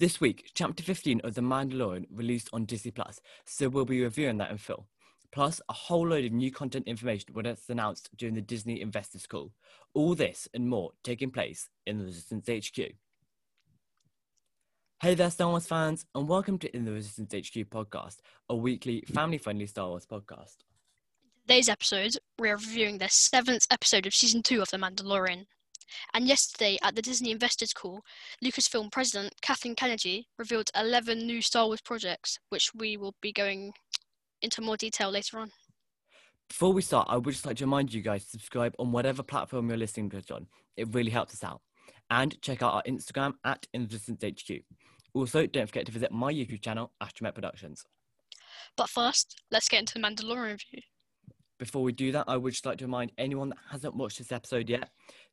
This week, Chapter 15 of The Mandalorian released on Disney Plus, so we'll be reviewing that in full. Plus, a whole load of new content information was announced during the Disney Investors Call. All this and more taking place in the Resistance HQ. Hey there, Star Wars fans, and welcome to In the Resistance HQ podcast, a weekly family friendly Star Wars podcast. today's episode, we are reviewing the seventh episode of season two of The Mandalorian. And yesterday, at the Disney Investors Call, Lucasfilm President Kathleen Kennedy revealed 11 new Star Wars projects, which we will be going into more detail later on. Before we start, I would just like to remind you guys to subscribe on whatever platform you're listening to us on. It really helps us out. And check out our Instagram at InTheResistanceHQ. Also, don't forget to visit my YouTube channel, Astromet Productions. But first, let's get into the Mandalorian review. Before we do that, I would just like to remind anyone that hasn't watched this episode yet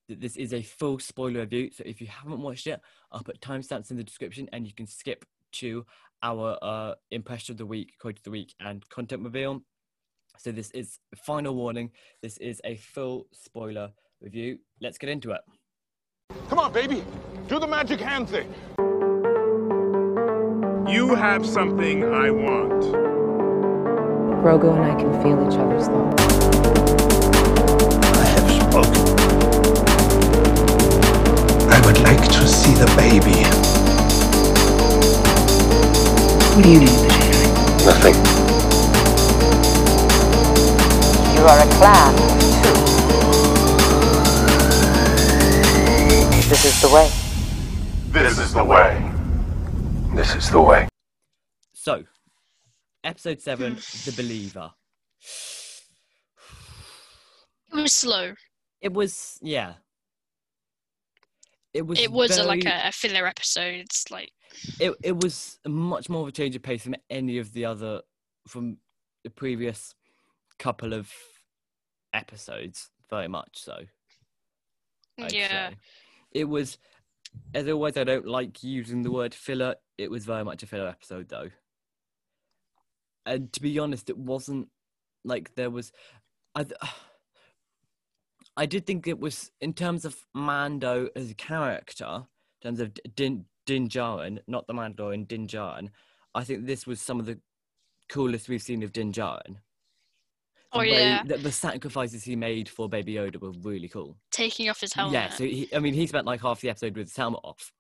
that this is a full spoiler review. So if you haven't watched it, I'll put timestamps in the description and you can skip to our uh, impression of the week, quote of the week, and content reveal. So this is final warning. This is a full spoiler review. Let's get into it. Come on, baby. Do the magic hand thing. You have something I want. Grogu and I can feel each other's love. I have spoken. I would like to see the baby. What do you need, Jedi? Nothing. You are a clan of two. This is the way. This is the way. This is the way. So, episode seven, The Believer. It was slow. It was, yeah. It was. It was a, like a, a filler episode. It's like, it it was much more of a change of pace from any of the other from the previous couple of episodes. Very much so. I'd yeah. say. It was, as always, I don't like using the word filler. It was very much a filler episode, though. And to be honest, it wasn't like there was. I, I did think it was, in terms of Mando as a character, in terms of Din, Din Djarin, not the Mandalorian, Din Djarin, I think this was some of the coolest we've seen of Din Djarin. The Oh, yeah. The, the sacrifices he made for Baby Yoda were really cool. Taking off his helmet. Yeah, so he, I mean, he spent like half the episode with his helmet off.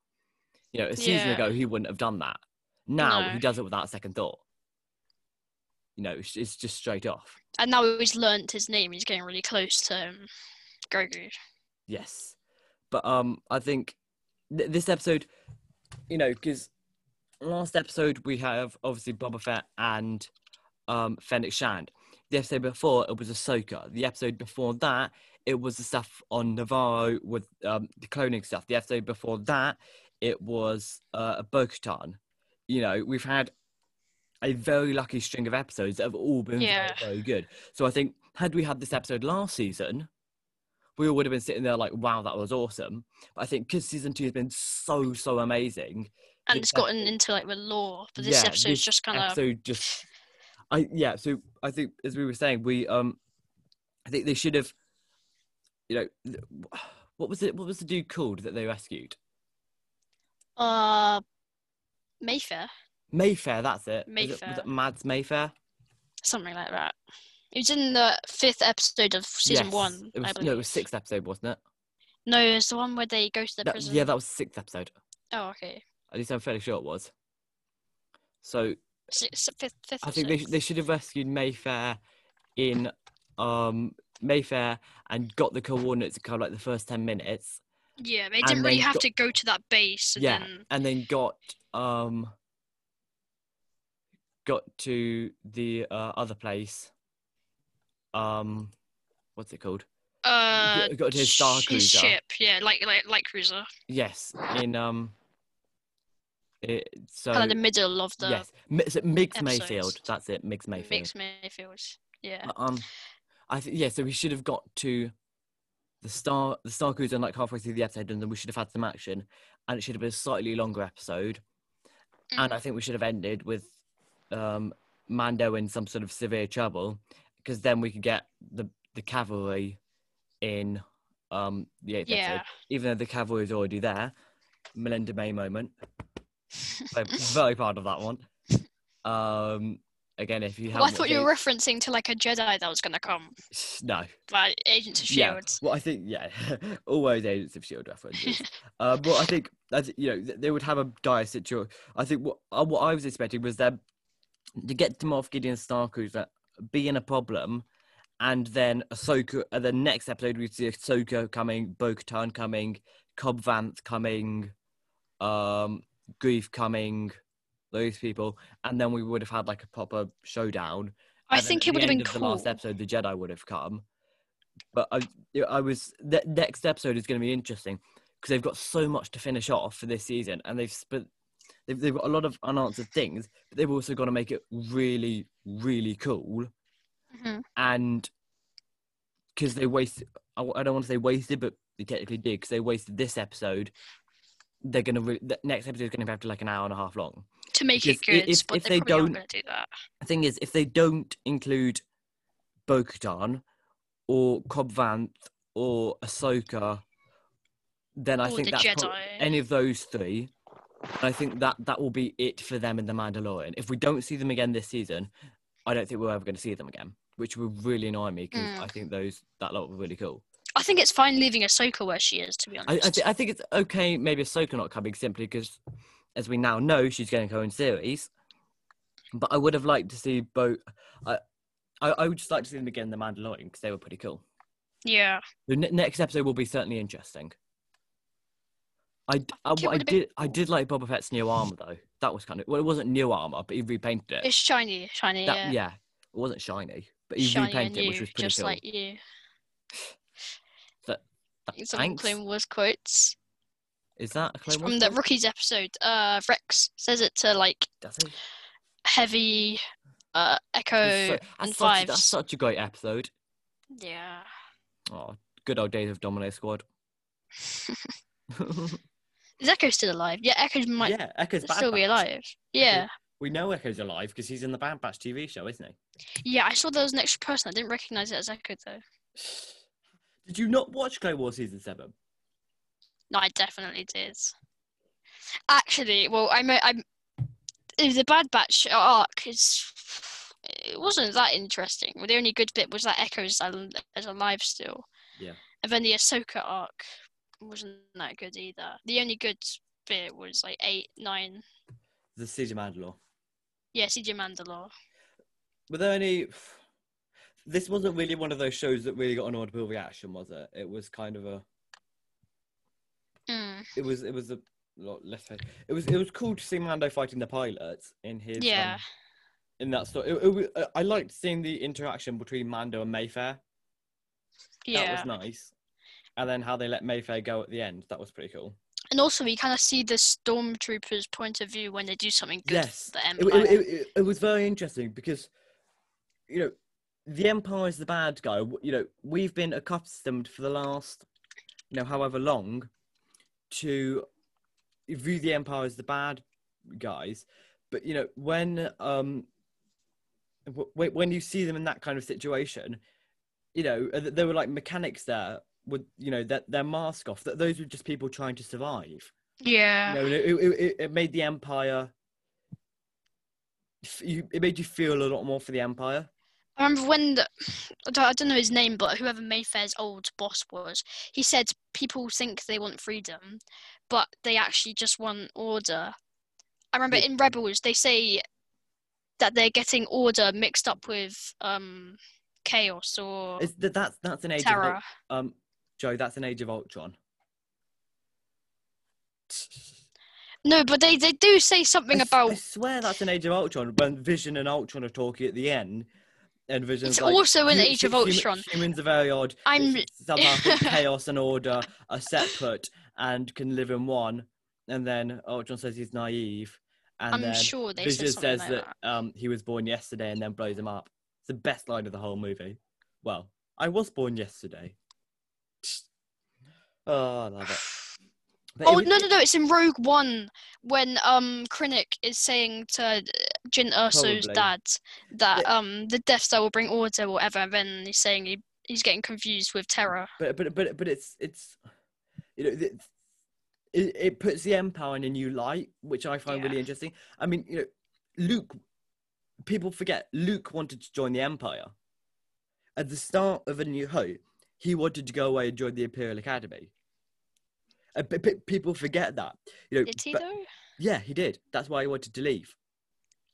You know, a season Yeah. ago, he wouldn't have done that. Now No. he does it without a second thought. You know, it's, it's just straight off. and now he's learnt his name. He's getting really close to um, Grogu. Yes, but um, I think th- this episode, you know, because last episode we have obviously Boba Fett and um Fennec Shand. The episode before it was Ahsoka. The episode before that it was the stuff on Navarro with um the cloning stuff. The episode before that it was uh Bo-Katan. You know, we've had a very lucky string of episodes that have all been Yeah. very, very good. So I think had we had this episode last season, we all would have been sitting there like, wow, that was awesome. But I think because season two has been so, so amazing. And it's gotten episode- into like the lore. But this yeah, episode's this just kind of. episode just I yeah, so I think as we were saying, we um I think they should have you know what was it what was the dude called that they rescued? Uh, Mayfair, Mayfair, that's it- Mayfair. was it Mads Mayfair? something like that. It was in the fifth episode of season Yes. one. It was, I no, it was sixth episode, wasn't it? No, it's the one where they go to the That- prison. yeah, that was sixth episode. Oh, okay. At least I'm fairly sure it was. So Six, fifth, fifth I think they, sh- they should have rescued Mayfair in um Mayfair and got the coordinates in kind of like the first ten minutes. Yeah, they didn't really have got- to go to that base. And yeah, Then, and then got um got to the uh, other place. Um, what's it called? uh, got his Star sh- Cruiser. ship. Yeah, like like light cruiser. Yes, in um. It, so kind of the middle of the yes, Mi- so Migs episodes. Mayfield. That's it, Miggs Mayfield. Mix Mayfield. Yeah. Um, I think yeah. So we should have got to the star, the Star Cruiser, like halfway through the episode, and then we should have had some action, and it should have been a slightly longer episode. And Mm. I think we should have ended with um, Mando in some sort of severe trouble, because then we could get the the cavalry in um, the eighth Yeah. episode. Even though the cavalry is already there, Melinda May moment. I'm very proud of that one. Um, again, if you Well, I thought you were watched referencing to like a Jedi that was going to come no, by Agents of Shield. yeah. Well, I think yeah, always Agents of Shield references. uh, well, I think as you know, they would have a dire situation. I think what uh, what I was expecting was them to get to Moff Gideon Starcruiser being a problem, and then Ahsoka. Uh, the next episode we see Ahsoka coming, Bo-Katan coming, Cobb Vanth coming, um, Greef coming, those people, and then we would have had like a proper showdown. I and think it would have been cool. The last episode, the Jedi would have come, but I, I was the next episode is going to be interesting because they've got so much to finish off for this season, and they've spent they've they've got a lot of unanswered things, but they've also got to make it really really cool, Mhm. and because they wasted, I, I don't want to say wasted, but they technically did because they wasted this episode. They're gonna re- the next episode is gonna have to like an hour and a half long. To make it Because i- good, if- but if they, they probably aren't don't- do that. The thing is, if they don't include Bo-Katan or Cobb Vanth or Ahsoka, then I Or think the that's any of those three. I think that that will be it for them in the Mandalorian. If we don't see them again this season, I don't think we're ever going to see them again, which would really annoy me because Mm. I think those that lot were really cool. I think it's fine leaving Ahsoka where she is, to be honest. I, th- I think it's okay, maybe Ahsoka not coming simply because, as we now know, she's getting her own series. But I would have liked to see both. I, I, I would just like to see them again in the Mandalorian because they were pretty cool. yeah. The ne- next episode will be certainly interesting. I, I, think it what I been did I did like Boba Fett's new armor though. That was kind of well, it wasn't new armor, but he repainted it. It's shiny, shiny, That- yeah. yeah, it wasn't shiny, but he shiny repainted it, which was pretty just cool. like you. That- that- Some thanks. Clone Wars quotes Is that a It's Clone from Wars the? Rookies episode. Uh, Rex says it to like heavy, uh, Echo so- and that's that's such a great episode. Yeah. Oh, good old days of Domino Squad. Is Echo still alive? Yeah, Echo might yeah, Echo's Bad still be Batch. alive. Yeah. We know Echo's alive because he's in the Bad Batch TV show, isn't he? Yeah, I saw there was an extra person. I didn't recognize it as Echo though. Did you not watch Clone Wars season seven? No, I definitely did. Actually, well, I am I'm the Bad Batch arc is. It wasn't that interesting. The only good bit was that Echo's al- is alive still. Yeah. And then the Ahsoka arc wasn't that good either. The only good bit was like eight, nine. The Siege of Mandalore. Yeah, CJ Mandalore. Were there any? This wasn't really one of those shows that really got an audible reaction, was it? It was kind of a. Mm. It was. It was a. lot- Let's it was. It was cool to see Mando fighting the pilots in his. Yeah. Um, in that story, it, it, uh, I liked seeing the interaction between Mando and Mayfair. Yeah. That was nice. And then how they let Mayfair go at the end. That was pretty cool. And also, we kind of see the stormtroopers' point of view when they do something good yes, it, Empire. it, it, it, was very interesting because, you know, the Empire is the bad guy. You know, we've been accustomed for the last, you know, however long, to view the Empire as the bad guys. But you know, when um, w- when you see them in that kind of situation, you know, there were like mechanics there with you know that their mask off. That those were just people trying to survive. yeah. You know, it, it, it, made the empire. You, it made you feel a lot more for the empire. I remember when the, I don't, know his name, but whoever Mayfair's old boss was, he said people think they want freedom, but they actually just want order. I remember in Rebels they say that they're getting order mixed up with um chaos or It's, that's that's an age terror. of um, Joe. That's an age of Ultron. No, but they, they do say something I s- about I swear that's an Age of Ultron when Vision and Ultron are talking at the end, and Vision's It's like, also an "Hu- Age of hum- Ultron." Humans are very odd. I'm- somehow think chaos and order are separate and can live in one. And then Ultron says he's naive, and I'm then sure they Vision said something says like that, that. um he was born yesterday, and then blows him up. It's the best line of the whole movie. Well, I was born yesterday. Oh, I love it. But it Oh was- no no no! It's in Rogue One when um Krennic is saying to uh, Jyn Probably. dad that Yeah. um the Death Star will bring order or whatever. And then he's saying he, he's getting confused with terror. but but but but it's it's you know it, it puts the empire in a new light, which I find really interesting. I mean, you know, Luke. People forget Luke wanted to join the empire. At the start of A New Hope, he wanted to go away and join the Imperial Academy. Uh, p- p- people forget that. You know, Did he though? yeah, he did. That's why he wanted to leave.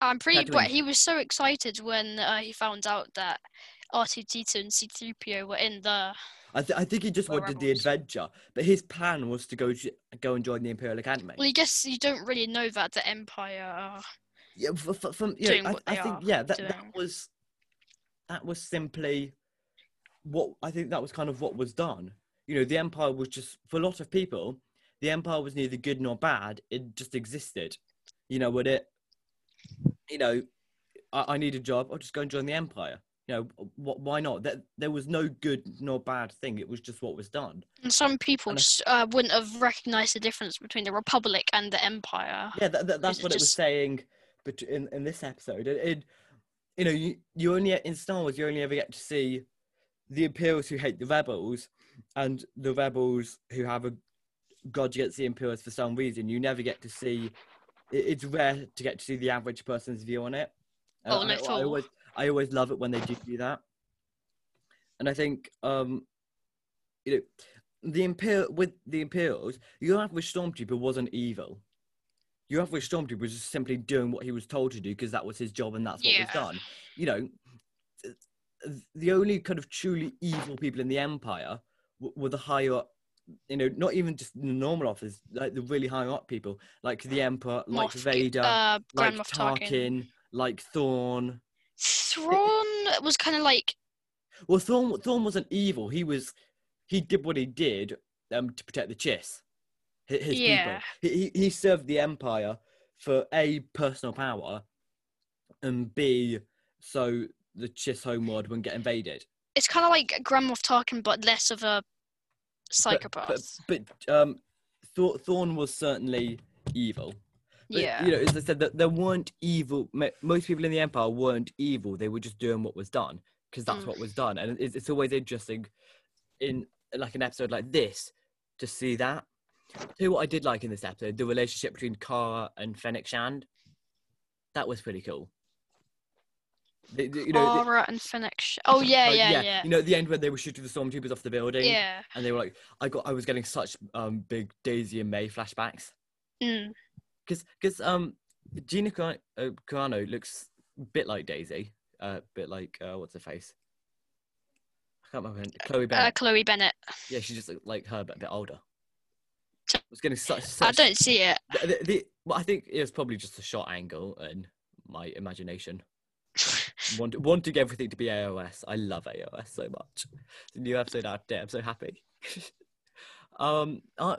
I'm pretty. But he was so excited when uh, he found out that R2D2 and C3PO were in the. I, th- I think he just wanted the adventure, but his plan was to go go and join the Imperial Academy. Well, I guess you don't really know that the Empire. yeah, f- f- from you know, I, I think yeah, that, that was that was simply what I think that was kind of what was done. You know, the Empire was just for a lot of people, the Empire was neither good nor bad. It just existed. You know, would it? You know, I, I need a job. I'll just go and join the Empire. You know, wh- why not? There, there was no good nor bad thing. It was just what was done. And some people And just uh, wouldn't have recognized the difference between the Republic and the Empire. Yeah, that, that, that's what it was saying, but in, in this episode, it, it you know, you, you only in Star Wars, you only ever get to see the Imperials who hate the rebels, and the rebels who have a grudge against the Imperials for some reason. You never get to see. It's rare to get to see the average person's view on it. And Oh, I, no, I always, I always love it when they do do that. And I think, um, you know, the Imperial with the Imperials, your average stormtrooper wasn't evil your average stormtrooper was just simply doing what he was told to do because that was his job and that's what was done. You know, the only kind of truly evil people in the Empire w- were the higher up, you know, not even just the normal officers, like the really high up people, like the Emperor, like Moff, Vader, uh, like Tarkin. Tarkin, like Thorn. Thrawn was kind of like Well, Thrawn, Thrawn wasn't evil. He was, he did what he did um, to protect the Chiss, hi- his Yeah. people. He, he, he served the Empire for A, personal power, and B, so the Chiss homeworld wouldn't get invaded. it's kind of like Grand Moff Tarkin, but less of a psychopath. But, but, um, Thor, Thrawn was certainly evil. But, yeah. You know, as I said, that there weren't evil. Most people in the Empire weren't evil. They were just doing what was done because that's Mm. what was done. And it's, it's always interesting in like an episode like this to see that. Tell you what I did like in this episode: the relationship between Cara and Fennec Shand. That was pretty cool. The- the- you know, the- Aura and. Sh- oh yeah, like, yeah, yeah, You know, at the end when they were shooting the stormtroopers off the building, yeah. and they were like, "I got, I was getting such um big Daisy and May flashbacks." Mm. because because um Gina Car- uh, Carano looks a bit like Daisy, a uh, bit like uh, what's her face? I can't remember. Chloe Uh, Bennet. Chloe Bennet. yeah, she just looked like her, but a bit older. I was getting such. I don't see it. the, the, the, well, I think it was probably just a shot angle and my imagination. Want, wanting everything to be AOS. I love AOS so much. The new episode out there. I'm so happy. um, uh,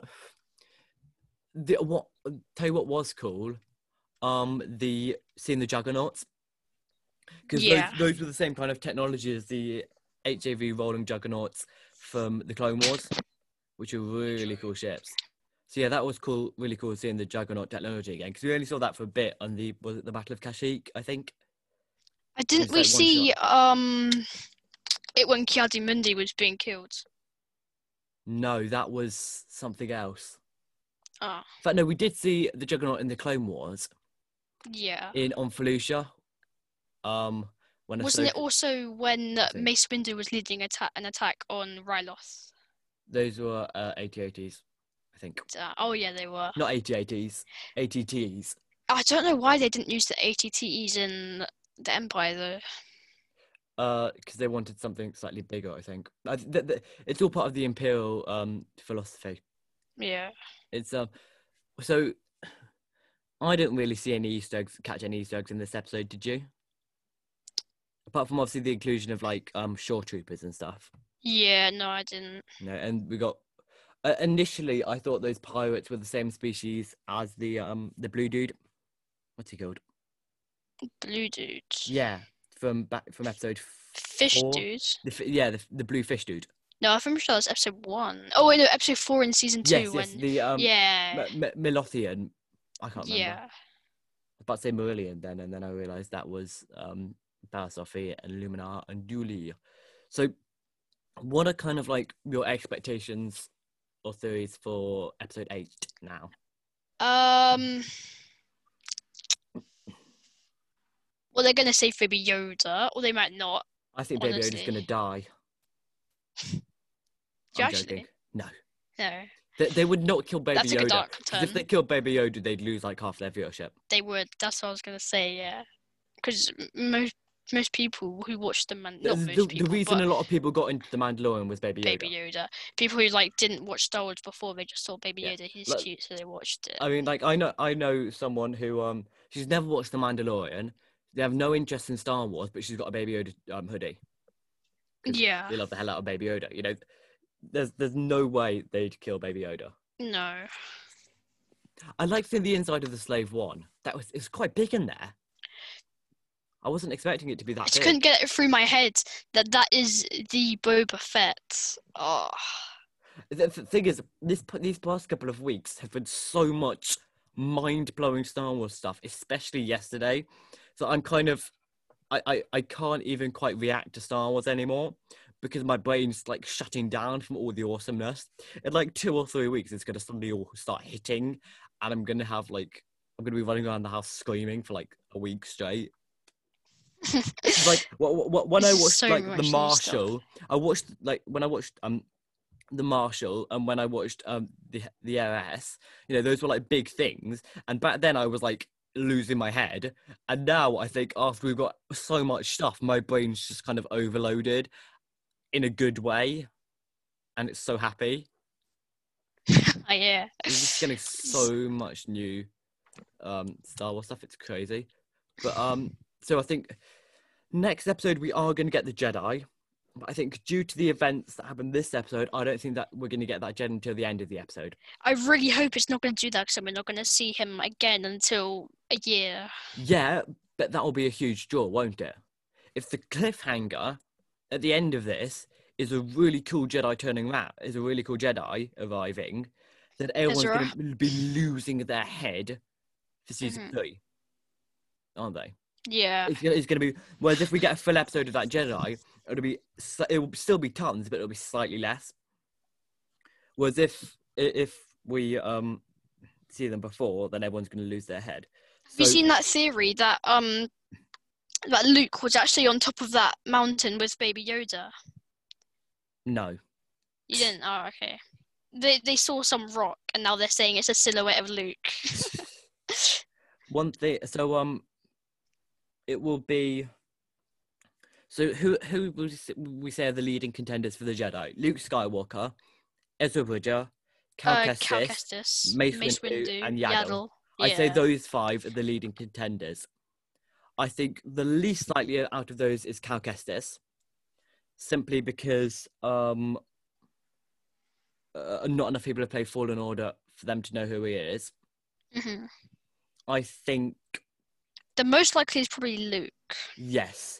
the what? Tell you what was cool. Um, the seeing the juggernauts because Yeah. those, those were the same kind of technology as the HAV rolling juggernauts from the Clone Wars, which are really cool ships. So yeah, that was cool, really cool seeing the juggernaut technology again because we only saw that for a bit on the was it the Battle of Kashyyyk, I think. I didn't we see um it when Ki-Adi-Mundi was being killed? No, that was something else. Oh, In fact, no, we did see the juggernaut in the Clone Wars yeah. in on Felucia. Um, when Wasn't it also when. Mace Windu was leading atta- an attack on Ryloth? those were uh, AT-ATs, I think. Uh, oh yeah, they were. Not AT-ATs, ATTs. I don't know why they didn't use the ATTEs in the Empire though. Uh, because they wanted something slightly bigger, I think. I, th- th- th- it's all part of the Imperial um philosophy. Yeah. It's um, so I didn't really see any Easter eggs, catch any Easter eggs in this episode. Did you? Apart from obviously the inclusion of like um shore troopers and stuff. Yeah, no, I didn't. No, and we got uh, initially I thought those pirates were the same species as the um the blue dude. What's he called? Blue dude. Yeah, from back from episode. Fish four. dude. The, fi- yeah, the, the blue fish dude. No, I'm pretty sure that's episode one. Oh wait, no, episode four in season two yes, when. the um, yeah. M- M- Milothian. I can't remember. yeah. I was about to say Marillion then, and then I realised that was um, Sophie and Luminar and Dooley. So, what are kind of like your expectations or theories for episode eight now? Um. Well, they're gonna say Baby Yoda, or they might not. I think Baby Yoda's going to die. you I'm actually? joking. No. No, They, they would not kill Baby That's like a Yoda. dark 'cause if they killed Baby Yoda, they'd lose like half their viewership. they would. That's what I was gonna say. Yeah, because most most people who watched the man, The, not the- most the people, reason a lot of people got into The Mandalorian was Baby Yoda. Baby Yoda. People who like didn't watch Star Wars before, they just saw Baby Yeah, Yoda. He's like- cute, so they watched it. I mean, like I know I know someone who um she's never watched The Mandalorian. They have no interest in Star Wars, but she's got a Baby Yoda um, hoodie. yeah. They love the hell out of Baby Yoda. You know, there's there's no way they'd kill Baby Yoda. No. I like seeing the inside of the Slave One. That was it's quite big in there. I wasn't expecting it to be that. I just big. couldn't get it through my head that that is the Boba Fett. Oh, The, the thing is, this these past couple of weeks have been so much mind blowing Star Wars stuff, especially yesterday. So I'm kind of, I, I, I can't even quite react to Star Wars anymore because my brain's like shutting down from all the awesomeness. In like two or three weeks, it's gonna suddenly all start hitting, and I'm gonna have like, I'm gonna be running around the house screaming for like a week straight. Like wh- wh- when I watched so like the stuff. Marshall, I watched like when I watched um the Marshall and when I watched um the the RS, you know, those were like big things. And back then I was like losing my head. And now I think after we've got so much stuff, my brain's just kind of overloaded in a good way. And it's so happy. oh yeah. We're just getting so much new um Star Wars stuff. It's crazy. But um so I think next episode we are gonna get the Jedi. But I think due to the events that happened this episode, I don't think that we're gonna get that Jedi until the end of the episode. I really hope it's not going to do that because we're not going to see him again until a year. Yeah, but that'll be a huge draw, won't it? If the cliffhanger at the end of this is a really cool Jedi turning around, is a really cool Jedi arriving, then everyone's going to be losing their head for season Mhm. three, aren't they? Yeah. It's gonna, it's gonna be. Whereas if we get a full episode of that Jedi, it'll be it will still be tons, but it'll be slightly less. Whereas if if we um see them before, then everyone's gonna lose their head. Have you seen that theory that um that Luke was actually on top of that mountain with Baby Yoda? No. You didn't? Oh, okay. They they saw some rock and now they're saying it's a silhouette of Luke. One thing. So um, it will be. So who who would we say are the leading contenders for the Jedi? Luke Skywalker, Ezra Bridger, Cal uh, Kestis, Cal Kestis, Mace Mace Windu, Windu, and Yaddle. I say those five are the leading contenders. I think the least likely out of those is Cal Kestis, simply because um, uh, not enough people have played Fallen Order for them to know who he is. Mhm. I think The most likely is probably Luke. yes.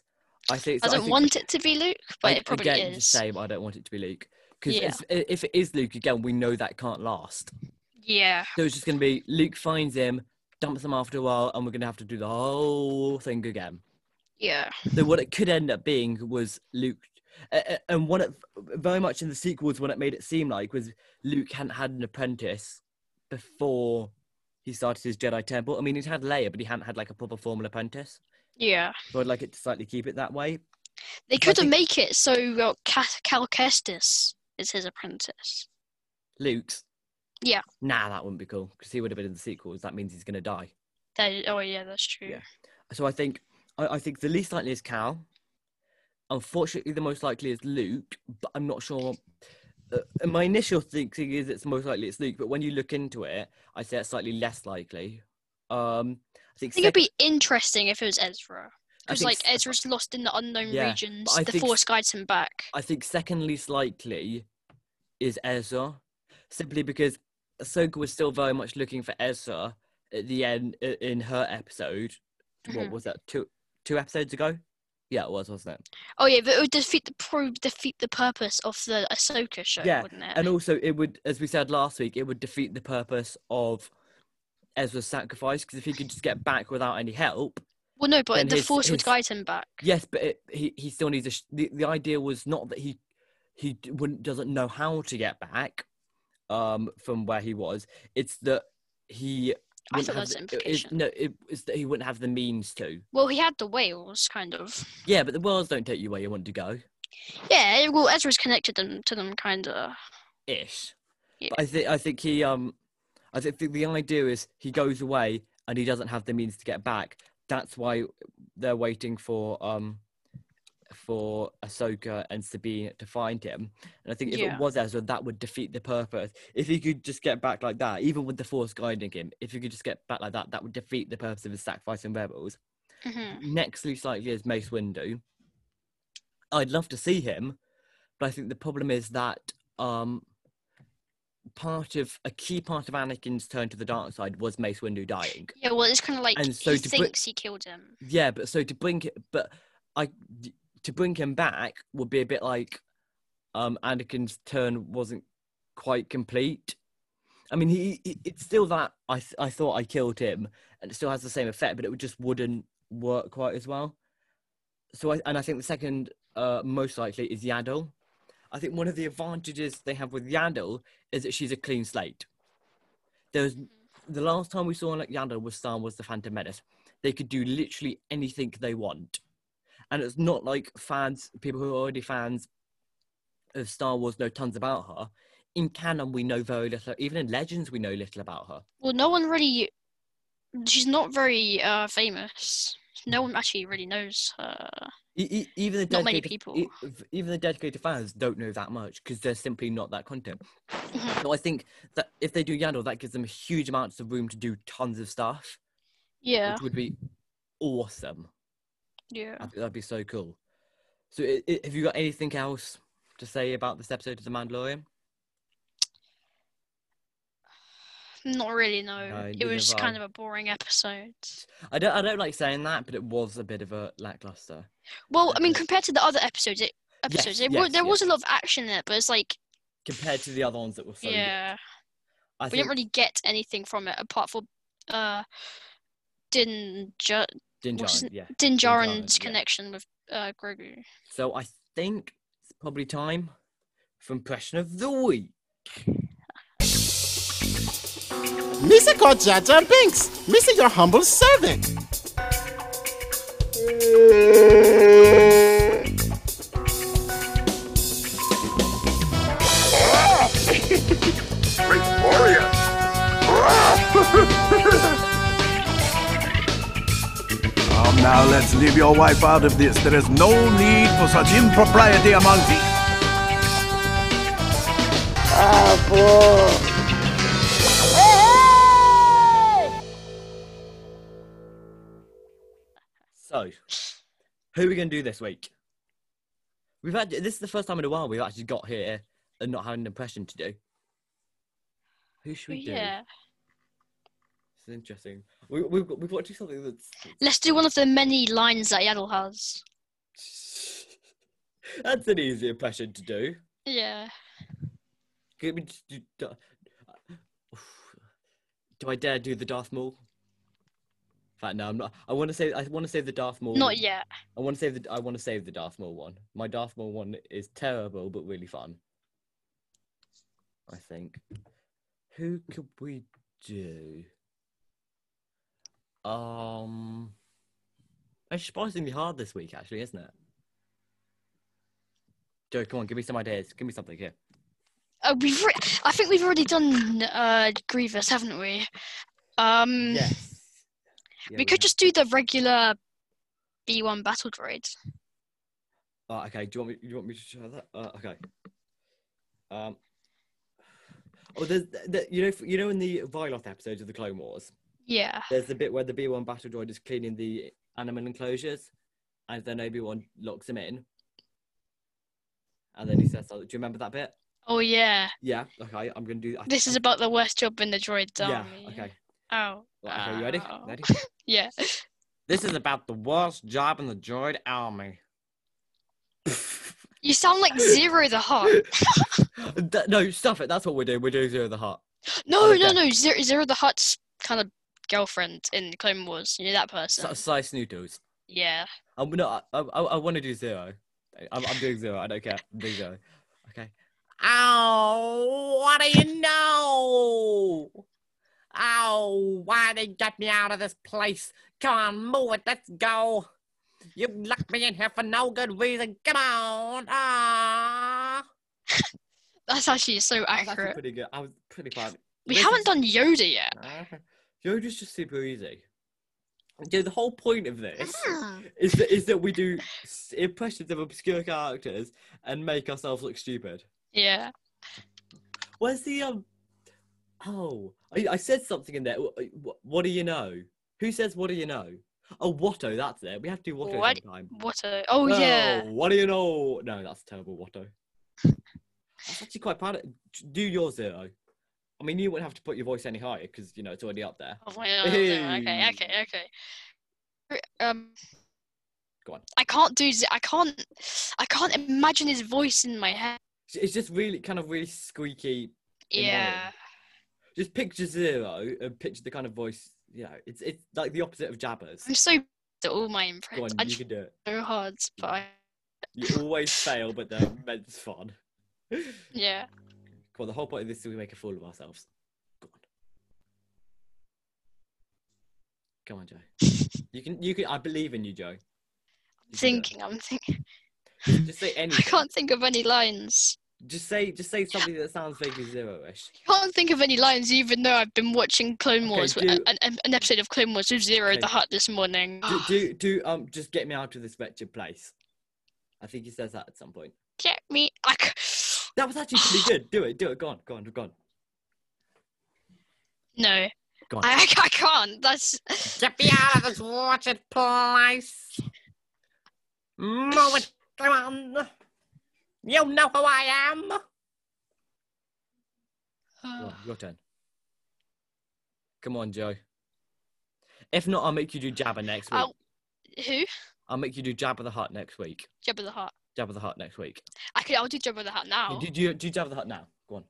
I think I don't want it to be Luke, but I- it probably again, the is. same. I don't want it to be Luke because Yeah. if it is Luke again, we know that can't last. Yeah. So it's just going to be Luke finds him, dumps him after a while, and we're going to have to do the whole thing again. Yeah. So what it could end up being was Luke, uh, and what it very much in the sequels, what it made it seem like was Luke hadn't had an apprentice before he started his Jedi Temple. I mean, he'd had Leia, but he hadn't had like a proper formal apprentice. Yeah. So I'd like it to slightly keep it that way. They couldn't think- make it so uh, Ca- Cal Kestis is his apprentice. Luke's. Yeah. Nah, that wouldn't be cool because he would have been in the sequels. That means he's going to die. That, oh yeah, that's true. Yeah. So I think I, I think the least likely is Cal. Unfortunately, the most likely is Luke, but I'm not sure. Uh, my initial thinking is it's most likely it's Luke, but when you look into it, I say it's slightly less likely. Um, I think, I think it'd be interesting if it was Ezra. Because like Ezra's lost in the unknown Yeah, regions, the think Force guides him back. I think second least likely is Ezra, simply because Ahsoka was still very much looking for Ezra at the end in her episode. What Mhm. was that? Two two episodes ago? Yeah, it was, wasn't it? Oh yeah, but it would defeat the pro defeat the purpose of the Ahsoka show, Yeah, wouldn't it? And also, it would, as we said last week, it would defeat the purpose of Ezra's sacrifice because if he could just get back without any help, well, no, but the his- Force would guide him back. yes, but it, he he still needs a. sh- The, the idea was not that he he wouldn't doesn't know how to get back. um from where he was. It's that he. I thought have that was the- the it- implication. no, it, it's that he wouldn't have the means to. Well, he had the whales, kind of. Yeah, but the worlds don't take you where you want to go. Yeah, well, Ezra's connected them to them, kind of. Ish. Yeah. But I think I think he um, I think the- the idea is he goes away and he doesn't have the means to get back. That's why they're waiting for um, for Ahsoka and Sabine to find him. And I think if Yeah. it was Ezra, that would defeat the purpose. If he could just get back like that, even with the Force guiding him, if he could just get back like that, that would defeat the purpose of his sacrificing rebels. hmm Next least likely is Mace Windu. I'd love to see him, but I think the problem is that um, part of a key part of Anakin's turn to the dark side was Mace Windu dying. Yeah, well, it's kind of like And so he thinks he killed him. Yeah, but so to bring it, but I to bring him back would be a bit like um Anakin's turn wasn't quite complete. I mean, he, he it's still that I th- I thought I killed him, and it still has the same effect, but it just wouldn't work quite as well. So I and I think the second uh most likely is Yaddle. I think one of the advantages they have with Yaddle is that she's a clean slate. There's the last time we saw like Yaddle was Star Wars: The Phantom Menace they could do literally anything they want. And it's not like fans, people who are already fans of Star Wars know tons about her. In canon, we know very little. Even in Legends, we know little about her. Well, no one really. She's not very uh, famous. No one actually really knows her. E- even the Not many dedicated, people. e- even the dedicated fans don't know that much because there's simply not that content. Mhm. So I think that if they do Yaddle, that gives them huge amounts of room to do tons of stuff, Yeah, which would be awesome. Yeah. I think that'd be so cool. So, i- i- have you got anything else to say about this episode of The Mandalorian? Not really, no. No, it was kind of a boring episode. I don't, I don't like saying that, but it was a bit of a lackluster. Well, I mean, compared to the other episodes, it episodes, it, yes, there yes. was a lot of action in it, but it's like, compared to the other ones that were so yeah, I we think didn't really get anything from it apart from uh, Din ja- Din what's yeah. Din Djarin, Djarin's yeah. connection with uh, Grogu. So I think it's probably time for impression of the week. Missy called Jar Jar Binks. Missy, your humble servant. Great warrior! Come now, let's leave your wife out of this. There is no need for such impropriety among thee. Ah, so, who are we going to do this week? We've had this is the first time in a while we've actually got here and not had an impression to do. Who should we do? Yeah. It's interesting. We, we've got we've got to do something that's Let's do one of the many lines that Yaddle has. that's an easy impression to do. Yeah. Just do, do, do I dare do the Darth Maul? In fact, no, I'm not. I want to say I want to save the Darth Maul. Not yet. I want to save the I want to save the Darth Maul one. My Darth Maul one is terrible but really fun. I think. Who could we do? Um, it's surprisingly hard this week, actually, isn't it? Joe, come on, give me some ideas. Give me something here. Uh, we've re- I think we've already done uh, Grievous, haven't we? Um, Yes. Yeah, we could have. just do the regular B1 battle droid. Oh, okay. Do you want me? Do you want me to show that? Uh, okay. Um. Oh, there's the, you know you know in the Ryloth episodes of the Clone Wars, Yeah. there's the bit where the B1 battle droid is cleaning the animal enclosures, and then Obi Wan locks him in, and then he says, something. "Do you remember that bit?" Oh yeah. Yeah. Okay. I'm gonna do. I- This is I- about the worst job in the droid's Yeah. army. Okay. Oh. Well, okay. You ready? oh. Ready? Yeah. This is about the worst job in the droid army. You sound like Ziro the Hutt. Th- no, stop it. That's what we're doing. We're doing Ziro the Hutt. No, Okay. no, no. Ziro, Ziro the Hutt's kind of girlfriend in Clone Wars. You know that person. Slice noodles. Yeah. I'm no, I, I, I want to do Ziro. I'm, I'm doing Ziro. I don't care. I'm doing Ziro. Okay. Oh, what do you know? Oh, why they get me out of this place? Come on, move it, let's go. You locked me in here for no good reason. Come on. Ah. That's actually so actually accurate. pretty good. I was pretty proud. We This haven't is- done Yoda yet. Yoda's just super easy. Yeah, the whole point of this Hmm. is that is that we do impressions of obscure characters and make ourselves look stupid. Yeah. Where's the um? Oh, I, I said something in there. Wh- wh- What do you know? Who says what do you know? Oh, Watto, that's it. We have to do Watto What- sometime. What a. Oh, yeah. What do you know? No, that's terrible, Watto. That's actually quite proud. Of, do your Ziro. I mean, you wouldn't have to put your voice any higher because you know it's already up there. Oh, well, okay, okay, okay, okay. Um, Go on. I can't do. I can't. I can't imagine his voice in my head. It's just really kind of really squeaky. Annoying. Yeah. Just picture Ziro and picture the kind of voice. You know, it's it's like the opposite of Jabba's. I'm so at all my Go on, impressions. I you can do it. so hard, but I, You always fail, but they're immense fun. yeah. Come on, the whole point of this is we make a fool of ourselves. Go on. Come on, Joe. You can, you can. I believe in you, Joe. I'm You can do it. thinking. I'm thinking. Just say I can't think of any lines. Just say, just say something that sounds vaguely Ziro-ish. I can't think of any lines, even though I've been watching Clone Okay, Wars, do- an, an, an episode of Clone Wars with Ziro Okay. the Hutt this morning. Do, do, do, um, just get me out of this wretched place. I think he says that at some point. Get me. C- That was actually pretty good. Do it, do it. Go on, go on, go on. no. Go on. I, I can't. That's. Get me out of this wretched place. Move it, come on. You know who I am. Oh. Go your turn. Come on, Joe. If not, I'll make you do Jabba next week. I'll- Who? I'll make you do Jabba the Hutt next week. Jabba the Hutt. Jabba the Hutt next week. I could. I'll do Jabba the Hutt now. Do, you do, do Jabba the Hutt now. Go on.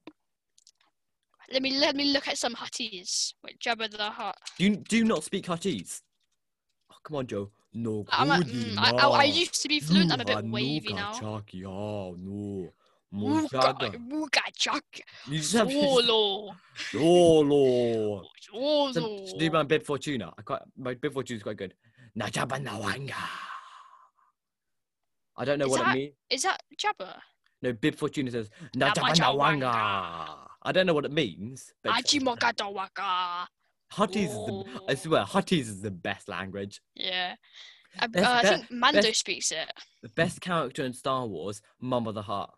Let me let me look at some Huttese. Wait, Jabba the Hutt. Do you, do you not speak Huttese? Oh, come on, Joe. No, I'm a, mm, I, I, I used to be fluent. I'm a bit wavy now. chaki, oh, no. Wuga, Mujaga. wuga, chuck, You just have to solo, Solo. So, solo. so do my bib fortuna. I quite my bib fortuna is quite good. Najaba nawanga. I don't know Is what that- it means. Is that Jabba? No, bib fortuna says Najaba Najaba nawanga. nawanga. I don't know what it means. but it sounds Ajimoka dawaka. Huttese is the, I swear, Huttese is the best language. Yeah. I, Best- uh, I think Mando best- speaks it. The best character in Star Wars, Mama the Hutt.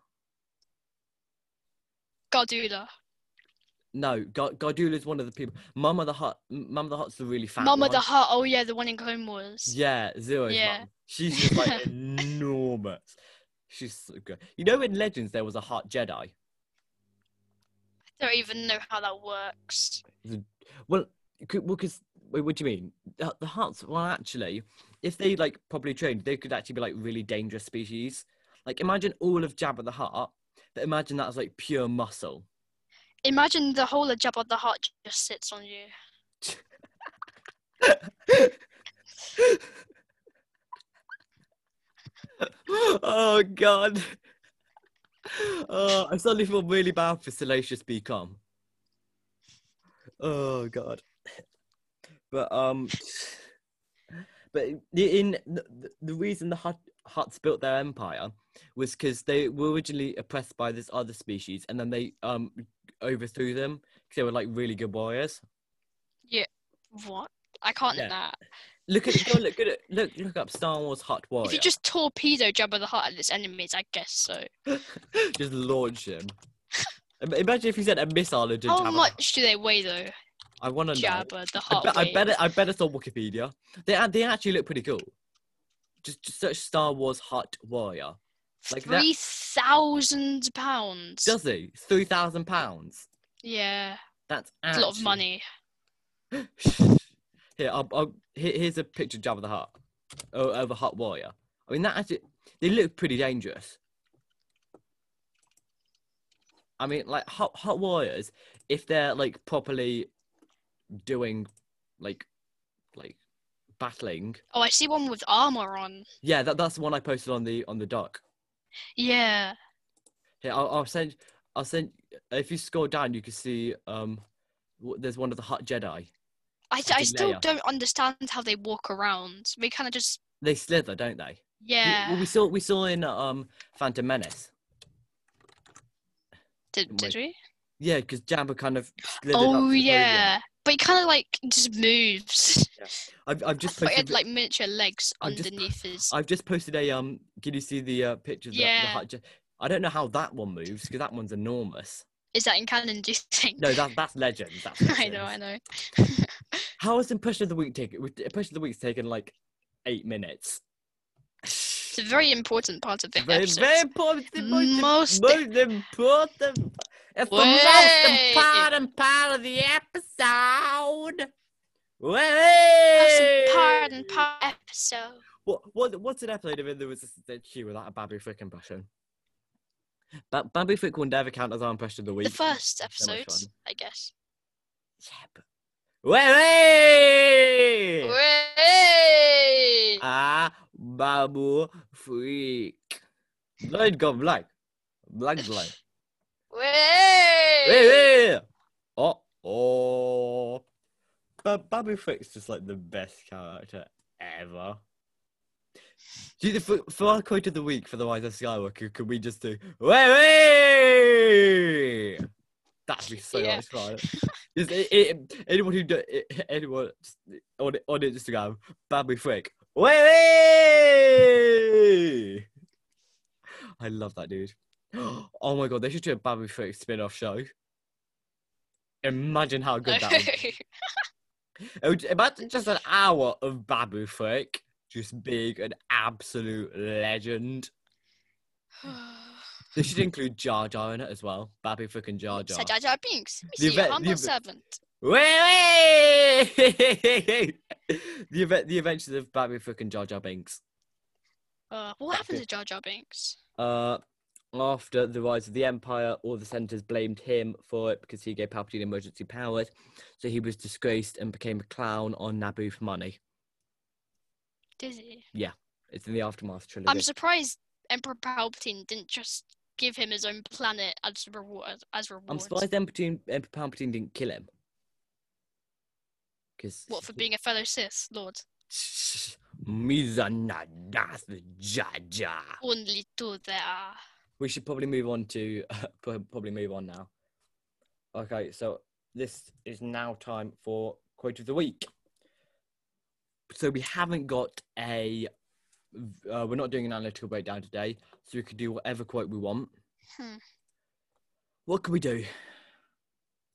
Gardula. No, Gardula is one of the people. Mama the Hutt. Mama the Hutt's the really fat Mama one. the Hutt. Oh yeah, the one in Clone Wars. Yeah, Ziro's Yeah. mum. She's just like enormous. She's so good. You know, in Legends there was a Hutt Jedi. I don't even know how that works. Well, well, because what do you mean? The, the Hutts. Well, actually, if they like properly trained, they could actually be like really dangerous species. Like imagine all of Jabba the Hutt, but imagine that as like pure muscle. Imagine the whole of Jabba the Hutt just sits on you. oh God. Oh, I suddenly feel really bad for Salacious B. Crumb. Oh God. But um, but the- in the, the reason the Hutt, Hutts built their empire was because they were originally oppressed by this other species, and then they um overthrew them because they were like really good warriors. Yeah. What? I can't Yeah. that. Look at go look at. Look look up Star Wars Hutt warrior. If you just torpedo Jabba the Hutt at its enemies, I guess so. just launch him. Imagine if you sent a missile into How Jabba. much do they weigh though? I want to know. Jabba the I, Hutt. bet I bet it, I bet it's on Wikipedia. They they actually look pretty cool. Just, just search Star Wars Hutt Warrior. Like Three thousand pounds. does he? Three thousand pounds. Yeah, That's it's a lot of money. Here, I'll, I'll, here, here's a picture of Jabba the Hutt, oh, of a Hutt Warrior. I mean, that actually, they look pretty dangerous. I mean, like Hutt, Hutt Warriors, if they're like properly doing, like, like battling. Oh, I see one with armor on. Yeah, that, that's the one I posted on the on the doc. Yeah. Here, I'll, I'll send. I'll send. If you scroll down, you can see um, there's one of the Hutt Jedi. I, I still Leia. don't understand how they walk around. They kind of just They slither, don't they? We- yeah. Well, we saw we saw in um Phantom Menace. did did we? Yeah, because Jabba kind of slithered Oh yeah, but he kind of like just moves. I've I've just posted. had like miniature legs I've just- underneath his. I've just posted a um. Can you see the uh, picture? Of the, the Yeah. I don't know how that one moves because that one's enormous. Is that in canon? Do you think? No, that that's legend. That's I know, I know. How has impression of the week taken? Impression of the week's taken like eight minutes. It's a very important part of the Very, episode. very important. the Most, Most- most important. It's the most important part of the episode. Way. important part episode. What, what, what's an episode of In the Resistance HQ without a Babu Frick impression? Ba- Babu Frick will never count as our impression of the week. The first episode. I guess. Yeah, but... Way! Way! Ah, Babu Frick. Blood go black. Black black. Hey, hey! Oh, oh. But Babu Frick's just like the best character ever. Do you, for, for our quote of the week for the Rise of Skywalker, could we just do way way? That'd be so Yeah. much fun. Just, it, it, anyone who do, it, anyone just, on on Instagram, Babu Frick, way. I love that dude. Oh my god, they should do a Babu Frick spin-off show. Imagine how good that would be. Imagine just an hour of Babu Frick, just being an absolute legend. They should include Jar Jar in it as well. Babu Frick and Jar Jar. Sir Jar Jar Binks, The event- the humble event- servant. Way, way! the event, the adventures of Babu Frick and Jar Jar Binks. Uh, what happened to Jar Jar Binks? Uh, after the rise of the Empire, all the senators blamed him for it because he gave Palpatine emergency powers. So he was disgraced and became a clown on Naboo for money. Did he? Yeah, it's in the Aftermath trilogy. I'm surprised Emperor Palpatine didn't just give him his own planet as reward. As reward. I'm surprised Emperor Emperor Palpatine didn't kill him. Because What for being a fellow Sith Lord? Only two there. Uh, we should probably move on to probably move on now. Okay, so this is now time for quote of the week. So we haven't got a. Uh, we're not doing an analytical breakdown today, so we could do whatever quote we want. Hmm. What could we do?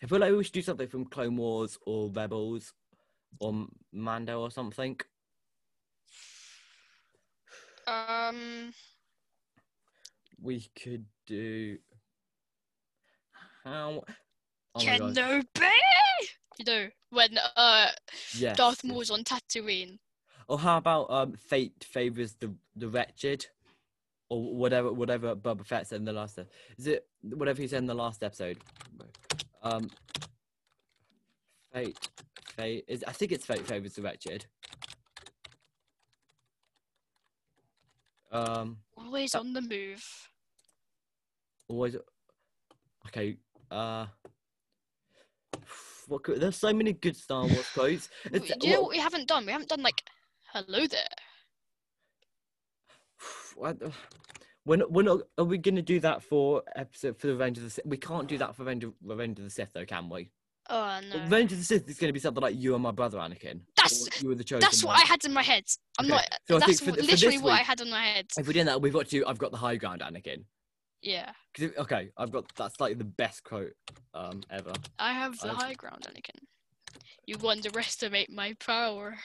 I feel like we should do something from Clone Wars or Rebels or Mando or something. Um. We could do. How? Oh. Kenobi. You know when uh Darth. Maul's on Tatooine. Or how about um, fate favors the the wretched, or whatever whatever Boba Fett said in the last. Is it whatever he said in the last episode? Um, fate, fate is. I think it's fate favors the wretched. Um, Always Uh, on the move. always. Okay. Uh. What could, there's so many good Star Wars quotes. It's- Do you know what we haven't done? We haven't done like hello there. What We're not, we're we going to do that for episode for the Revenge of the Sith? We can't do that for Revenge of, Revenge of the Sith, though, can we? Oh no. Revenge of the Sith is going to be something like you and my brother Anakin. That's- you were the chosen That's what one. I had in my head. I'm Okay, not. so that's for for literally this what I had in my head. If we do that, we've got to. I've got the high ground, Anakin. Yeah. if- okay, I've got that's like the best quote um ever. I have the I've- high ground, Anakin. You underestimate my power.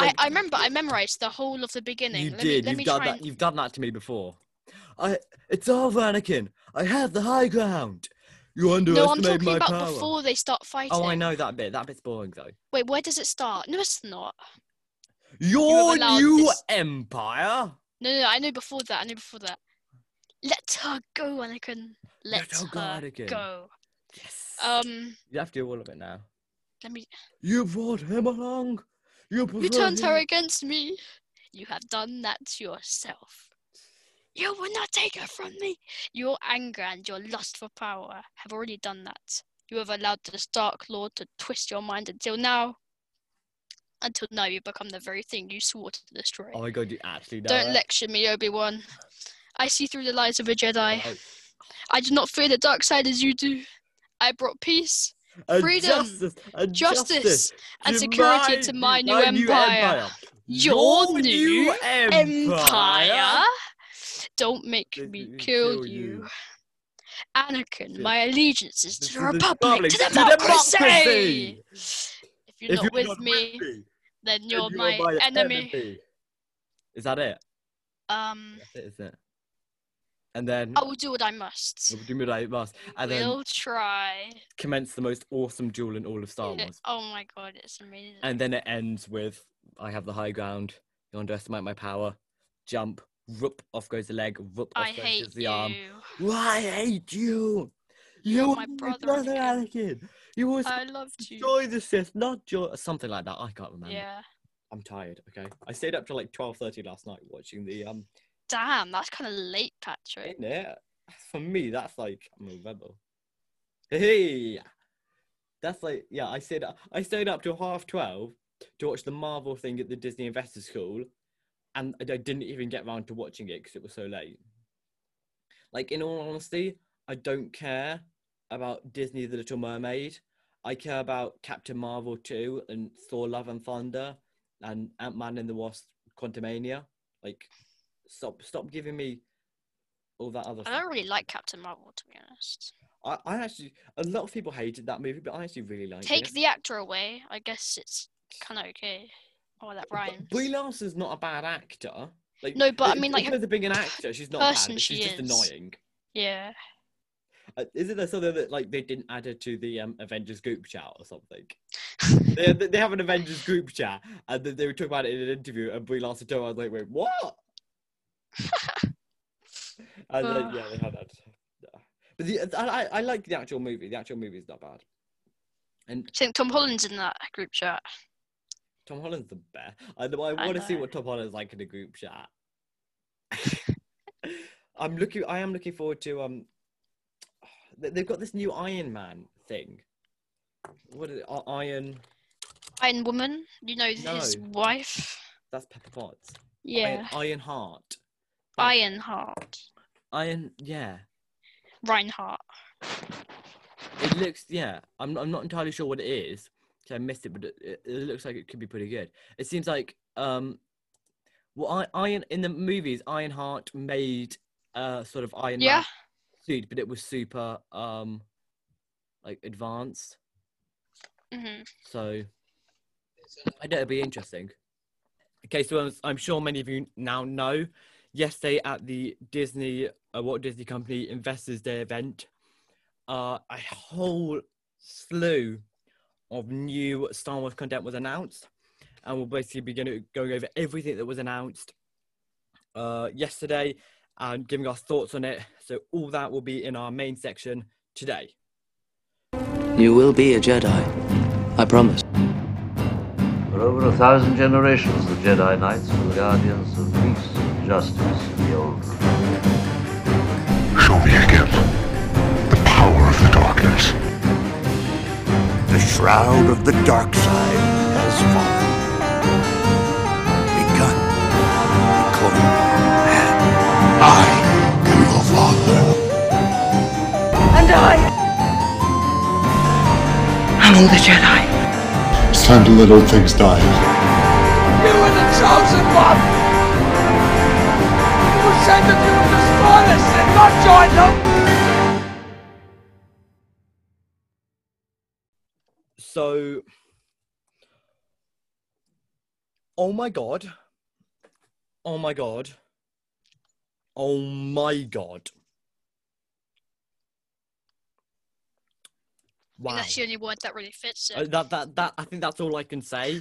I, I remember I memorized the whole of the beginning. You let did. Me, you've done that. and- You've done that to me before. I. It's over, Anakin. I have the high ground. You underestimate No, I'm talking about power. before they start fighting. Oh, I know that bit. That bit's boring though. Wait, where does it start? No, it's not. Your allowed new this- empire. No, no, I know before that. I know before that. Let her go, Anakin. Let, Let her go, Anakin. go. Yes. Um, you have to do all of it now. let me. You brought him along. You You turned her against me. You have done that to yourself. You will not take her from me. Your anger and your lust for power have already done that. You have allowed this Dark Lord to twist your mind until now. Until now, you've become the very thing you swore to destroy. Oh my god, you actually Don't it? lecture me, Obi Wan. I see through the lies of a Jedi. Like, I do not fear the dark side as you do. I brought peace and Freedom, justice, and justice, and security my- to my new my empire. Your new empire. Don't make me kill kill you. you. Anakin, my allegiance is to the Republic, to the democracy. If you're If not you're with not me, with me, then then you're, my, enemy. Is that it? Um, That's it, isn't it? And then I will do what I must. we'll do midnight must, and then We'll try. commence the most awesome duel in all of Star Wars. Oh my god, it's amazing. And then it ends with I have the high ground. You underestimate my power. Jump. Whoop. Off goes the leg. Whoop. Off I goes the you. arm. I hate you. You are my brother, brother, Anakin. You always I loved you. destroy the Sith, not your something like that. I can't remember. Yeah. I'm tired. Okay. I stayed up till like twelve thirty last night watching the um. Damn, that's kind of late, Patrick. In it. For me, that's like I'm a rebel. Hey. That's like yeah. I said I stayed up till half twelve to watch the Marvel thing at the Disney Investor School, and I didn't even get round to watching it because it was so late. Like in all honesty, I don't care about Disney: The Little Mermaid. I care about Captain Marvel 2 and Thor: Love and Thunder and Ant Man and the Wasp: Quantumania. Like, stop, stop giving me all that other I don't really like Captain Marvel, to be honest. I, I actually, a lot of people hated that movie, but I actually really liked Take it. the actor away, I guess it's kind of okay. Oh, that But rhymes. Brie Larson's not a bad actor. Like, No, but I mean, like, of being an actor, she's not bad. She's she just is. annoying. Yeah. Uh, isn't there something that like they didn't add her to the um, Avengers group chat or something? they, they have an Avengers group chat, and then they were talking about it in an interview, and Brie Larson told me, I was like, wait, what? and then, yeah, they had that. But the, I, I, like the actual movie. The actual movie is not bad. And I think Tom Holland's in that group chat. Tom Holland's the best. I, I I want to see what Tom Holland's like in a group chat. I'm looking. I am looking forward to um. they- They've got this new Iron Man thing. What is it? Iron? Iron Woman, you know his wife. That's Pepper Potts. Yeah. Iron, Iron Heart. Ironheart. Iron. Yeah. Ironheart. It looks. Yeah. I'm. I'm not entirely sure what it is. I missed it, but it, it, looks like it could be pretty good. It seems like um. Well, I, Iron in the movies, Ironheart made uh sort of Iron Yeah. Man suit, but it was super um like advanced. hmm So I know it'll be interesting. Okay, so I'm sure many of you now know, yesterday at the Disney uh, Walt Disney Company Investors Day event, uh, a whole slew of new Star Wars content was announced, and we'll basically be going, going over everything that was announced uh, yesterday and giving our thoughts on it. So all that will be in our main section today. You will be a Jedi. I promise. For over a thousand generations, the Jedi Knights were the guardians of peace and justice in the old Republic. Show me again the power of the darkness. The shroud of the dark side has fallen. Begun. The Clone War and I am your father. And I I'm the Jedi. It's time to let old things die. You are the chosen one. You were sent to do the smallest and not join them. So, oh my god, oh my god, oh my god. Wow. that's the only word that really fits it. Uh, that that that I think that's all I can say.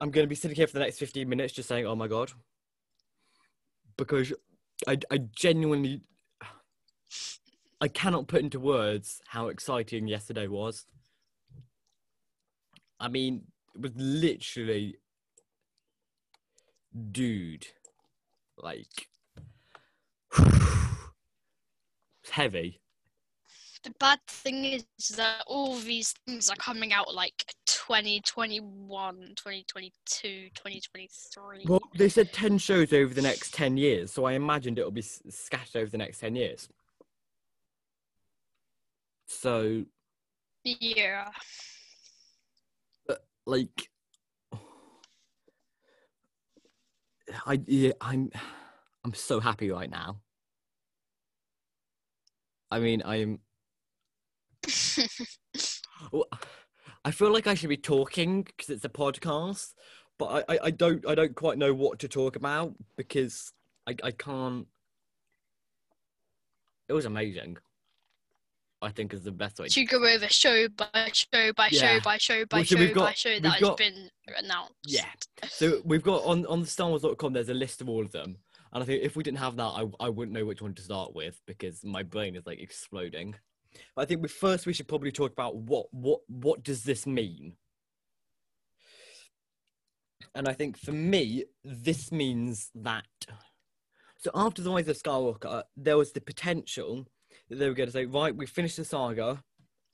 I'm going to be sitting here for the next 15 minutes just saying, "Oh my god," because I I genuinely I cannot put into words how exciting yesterday was. I mean, it was literally, dude, like it's heavy. The bad thing is that all these things are coming out like 2021, 2022, 2023. Well, they said 10 shows over the next 10 years, so I imagined it'll be scattered over the next 10 years. So, yeah. But, like, I yeah, I'm I'm so happy right now. I mean, I'm I feel like I should be talking because it's a podcast, but I, I, I don't I don't quite know what to talk about because I, I can't. It was amazing. I think is the best way. to go over show by show by Yeah. show by show by Well, so show we've by show that has been announced. Yeah. So we've got on on the StarWars.com. There's a list of all of them, and I think if we didn't have that, I I wouldn't know which one to start with because my brain is like exploding. But I think we first we should probably talk about what what what does this mean. And I think for me, this means that. So after the rise of Skywalker, there was the potential that they were going to say, right, we finished the saga,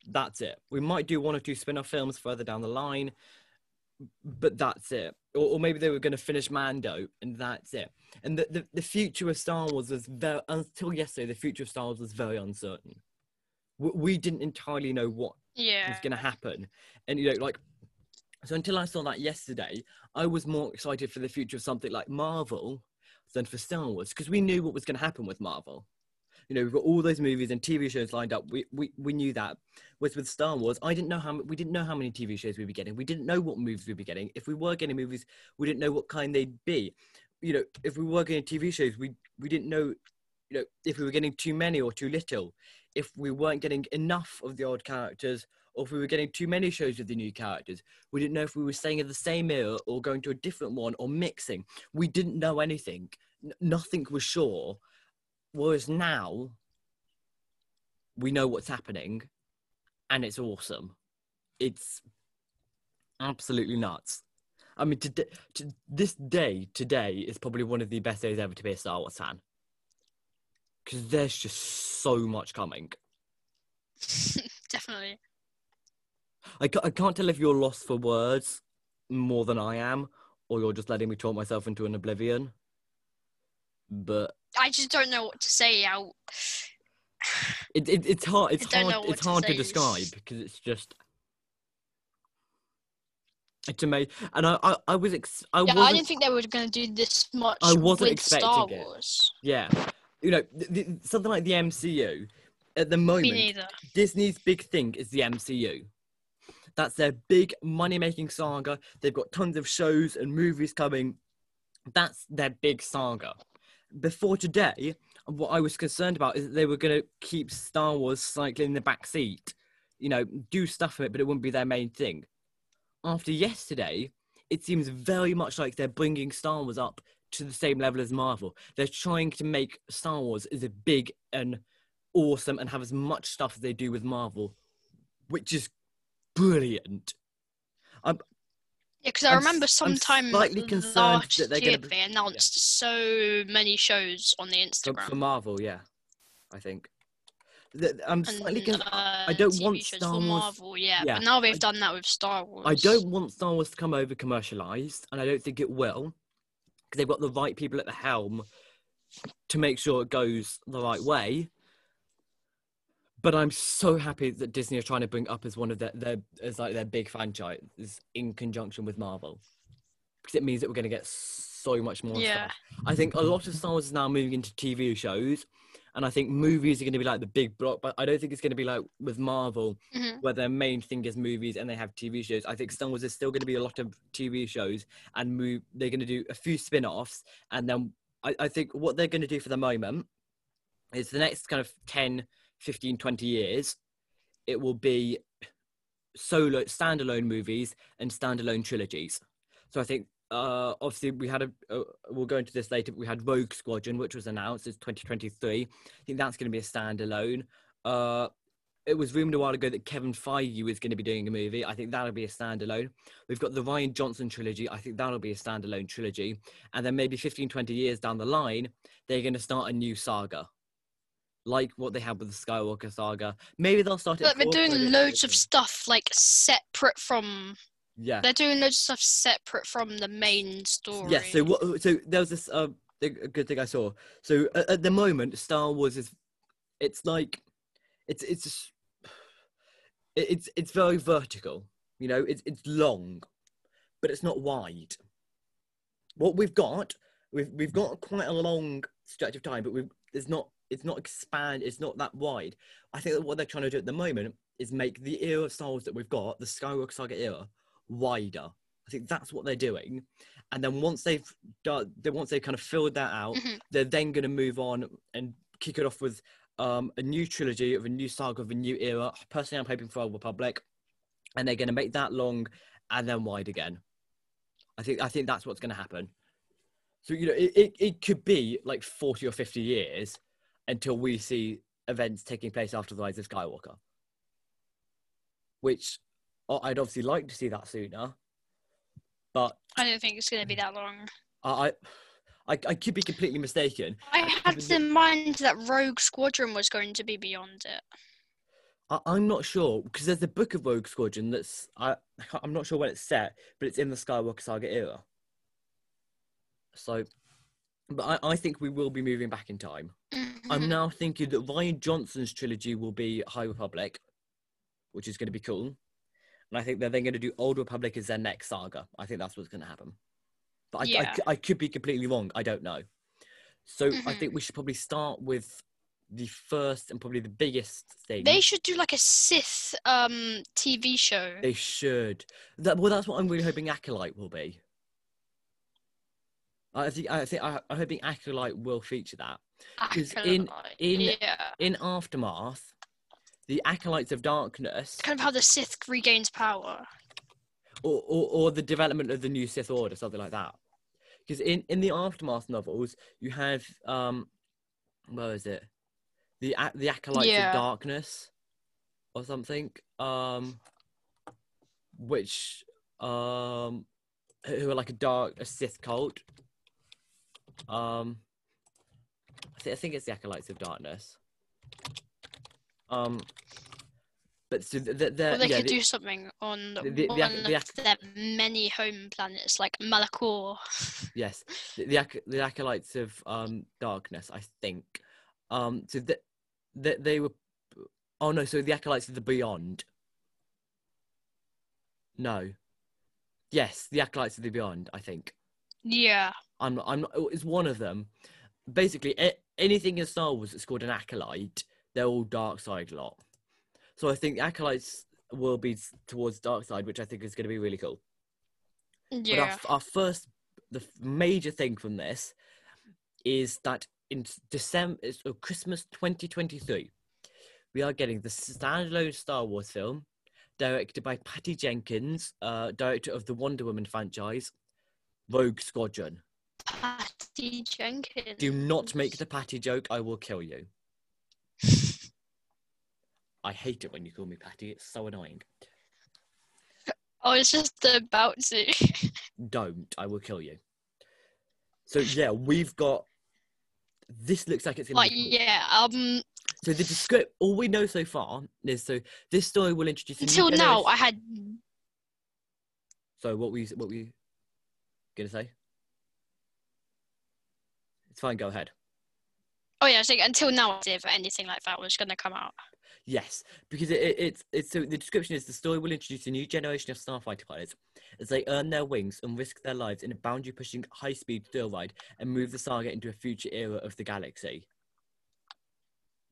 that's it. We might do one or two spin-off films further down the line, but that's it. Or, or maybe they were going to finish Mando, and that's it. And the, the, the future of Star Wars was very, until yesterday, the future of Star Wars was very uncertain. We, didn't entirely know what Yeah. was going to happen. And, you know, like, so until I saw that yesterday, I was more excited for the future of something like Marvel than for Star Wars because we knew what was going to happen with Marvel. You know, we've got all those movies and TV shows lined up. We, we, we knew that. Whereas with Star Wars, I didn't know how we didn't know how many TV shows we'd be getting. We didn't know what movies we'd be getting. If we were getting movies, we didn't know what kind they'd be. You know, if we were getting TV shows, we we didn't know, you know, if we were getting too many or too little. If we weren't getting enough of the old characters, or if we were getting too many shows with the new characters. We didn't know if we were staying in the same era or going to a different one or mixing. We didn't know anything. N- nothing was sure. Whereas now, we know what's happening and it's awesome. It's absolutely nuts. I mean, to, to, this day, today, is probably one of the best days ever to be a Star Wars fan. Because there's just so much coming. Definitely. I, ca- I can't tell if you're lost for words more than I am, or you're just letting me talk myself into an oblivion. But I just don't know what to say. How it, it it's hard. It's I don't know hard. It's to hard to say. describe because it's just. It's amazing, and I, I, I was, ex- I yeah, I didn't think they were going to do this much I wasn't with Star expecting it. Wars. yeah, you know, th- th- something like the MCU. At the moment. Disney's big thing is the MCU. That's their big money making saga. They've got tons of shows and movies coming. That's their big saga. Before today, what I was concerned about is that they were going to keep Star Wars cycling in the back seat. You know, do stuff with it, but it wouldn't be their main thing. After yesterday, it seems very much like they're bringing Star Wars up to the same level as Marvel. They're trying to make Star Wars as a big and awesome and have as much stuff as they do with Marvel, which is brilliant. I'm, Yeah, because I remember sometime last that they're year gonna they announced so many shows on the For, Instagram. for Marvel, yeah, I think. Th- I'm slightly and, concerned. uh, I don't TV want Star Wars- Marvel, yeah, yeah, but now they've I- done that with Star Wars. I don't want Star Wars to come over commercialized, and I don't think it will, because they've got the right people at the helm to make sure it goes the right way. But I'm so happy that Disney are trying to bring up as one of their, their as like their big franchise in conjunction with Marvel, because it means that we're going to get much more Yeah. stuff. I think a lot of Star Wars is now moving into TV shows, and I think movies are going to be like the big block. But I don't think it's going to be like with Marvel, Mhm. where their main thing is movies and they have TV shows. I think Star Wars is still going to be a lot of TV shows and move. They're going to do a few spin offs. And then I, I think what they're going to do for the moment is the next kind of 10, 15, 20 years, it will be solo, standalone movies and standalone trilogies. So I think. Uh, obviously, we had a. Uh, we'll go into this later. But we had Rogue Squadron, which was announced as 2023. I think that's going to be a standalone. Uh, it was rumored a while ago that Kevin Feige was going to be doing a movie. I think that'll be a standalone. We've got the Rian Johnson trilogy. I think that'll be a standalone trilogy. And then maybe 15, 20 years down the line, they're going to start a new saga. Like what they had with the Skywalker saga. Maybe they'll start it. They're doing but I don't loads of stuff like separate from. Yeah. They're doing loads of stuff separate from the main story. Yeah. So what? So there was this uh, a good thing I saw. So at, at the moment, Star Wars is, it's like, it's it's just- it's it's very vertical. You know, it's it's long, but it's not wide. What we've got, we've we've got quite a long stretch of time, but we've it's not it's not expand. It's not that wide. I think that what they're trying to do at the moment is make the era of Star Wars that we've got, the Skywalker saga era, wider. I think that's what they're doing. And then once they've done, then once they've kind of filled that out, Mhm. they're then going to move on and kick it off with um, a new trilogy of a new saga of a new era. Personally, I'm hoping for Old Republic, and they're going to make that long and then wide again. I think I think that's what's going to happen. So you know, it, it, it could be like 40 or 50 years until we see events taking place after the rise of Skywalker. Which I'd obviously like to see that sooner, but I don't think it's going to be that long. I, I, I could be completely mistaken. I had in mind that Rogue Squadron was going to be beyond it. I, I'm not sure because there's a book of Rogue Squadron that's I I'm not sure when it's set, but it's in the Skywalker saga era. So, but I, I think we will be moving back in time. I'm Mhm. now thinking that Rian Johnson's trilogy will be High Republic, which is going to be cool. And I think they're then going to do Old Republic as their next saga. I think that's what's going to happen. But I, I Yeah. c- I, could be completely wrong. I don't know. So I Mhm. think we should probably start with the first and probably the biggest thing. They should do like a Sith um TV show. They should. That, well, that's what I'm really hoping Acolyte will be. I think I think I, I'm hoping Acolyte will feature that because in- in- yeah, In Aftermath, the Acolytes of Darkness, kind of how the Sith regains power. or, or, or the development of the new Sith Order, something like that. Because in, in the Aftermath novels, you have um, where is it? The the Acolytes Yeah. of Darkness, or something. Um, which um, who are like a dark a Sith cult. Um, I think I think it's the Acolytes of Darkness. Um, but so th- th- they're they yeah, could the- do something on the- the- the one the of their many home planets, like Malachor. Yes, the the, the acolytes of um darkness, I think. Um, so that that they were. Oh no! So the acolytes of the beyond. No. Yes, the acolytes of the beyond. I think. Yeah, I'm. I'm not. It's one of them. Basically, anything in Star Wars that's called an acolyte, they're all dark side lot. So I think the acolytes will be towards dark side, which I think is going to be really cool. But our, yeah. our first, the major thing from this is that in December, it's uh, Christmas 2023, we are getting the standalone Star Wars film directed by Patty Jenkins, uh, director of the Wonder Woman franchise, Rogue Squadron. Patty Jenkins. Do not make the Patty joke, I will kill you. I hate it when you call me Patty, it's so annoying. I was just about to. Don't, I will kill you. So yeah, we've got. This looks like it's gonna like, be cool. yeah. Um. So the descript, all we know so far is so this story will introduce. Until now, I had. So what we what we gonna say? It's fine. Go ahead. Oh yeah, was until now, I did anything like that was gonna come out. Yes, because it, it, it's it's so the description is the story will introduce a new generation of starfighter pilots as they earn their wings and risk their lives in a boundary-pushing, high-speed thrill ride and move the saga into a future era of the galaxy.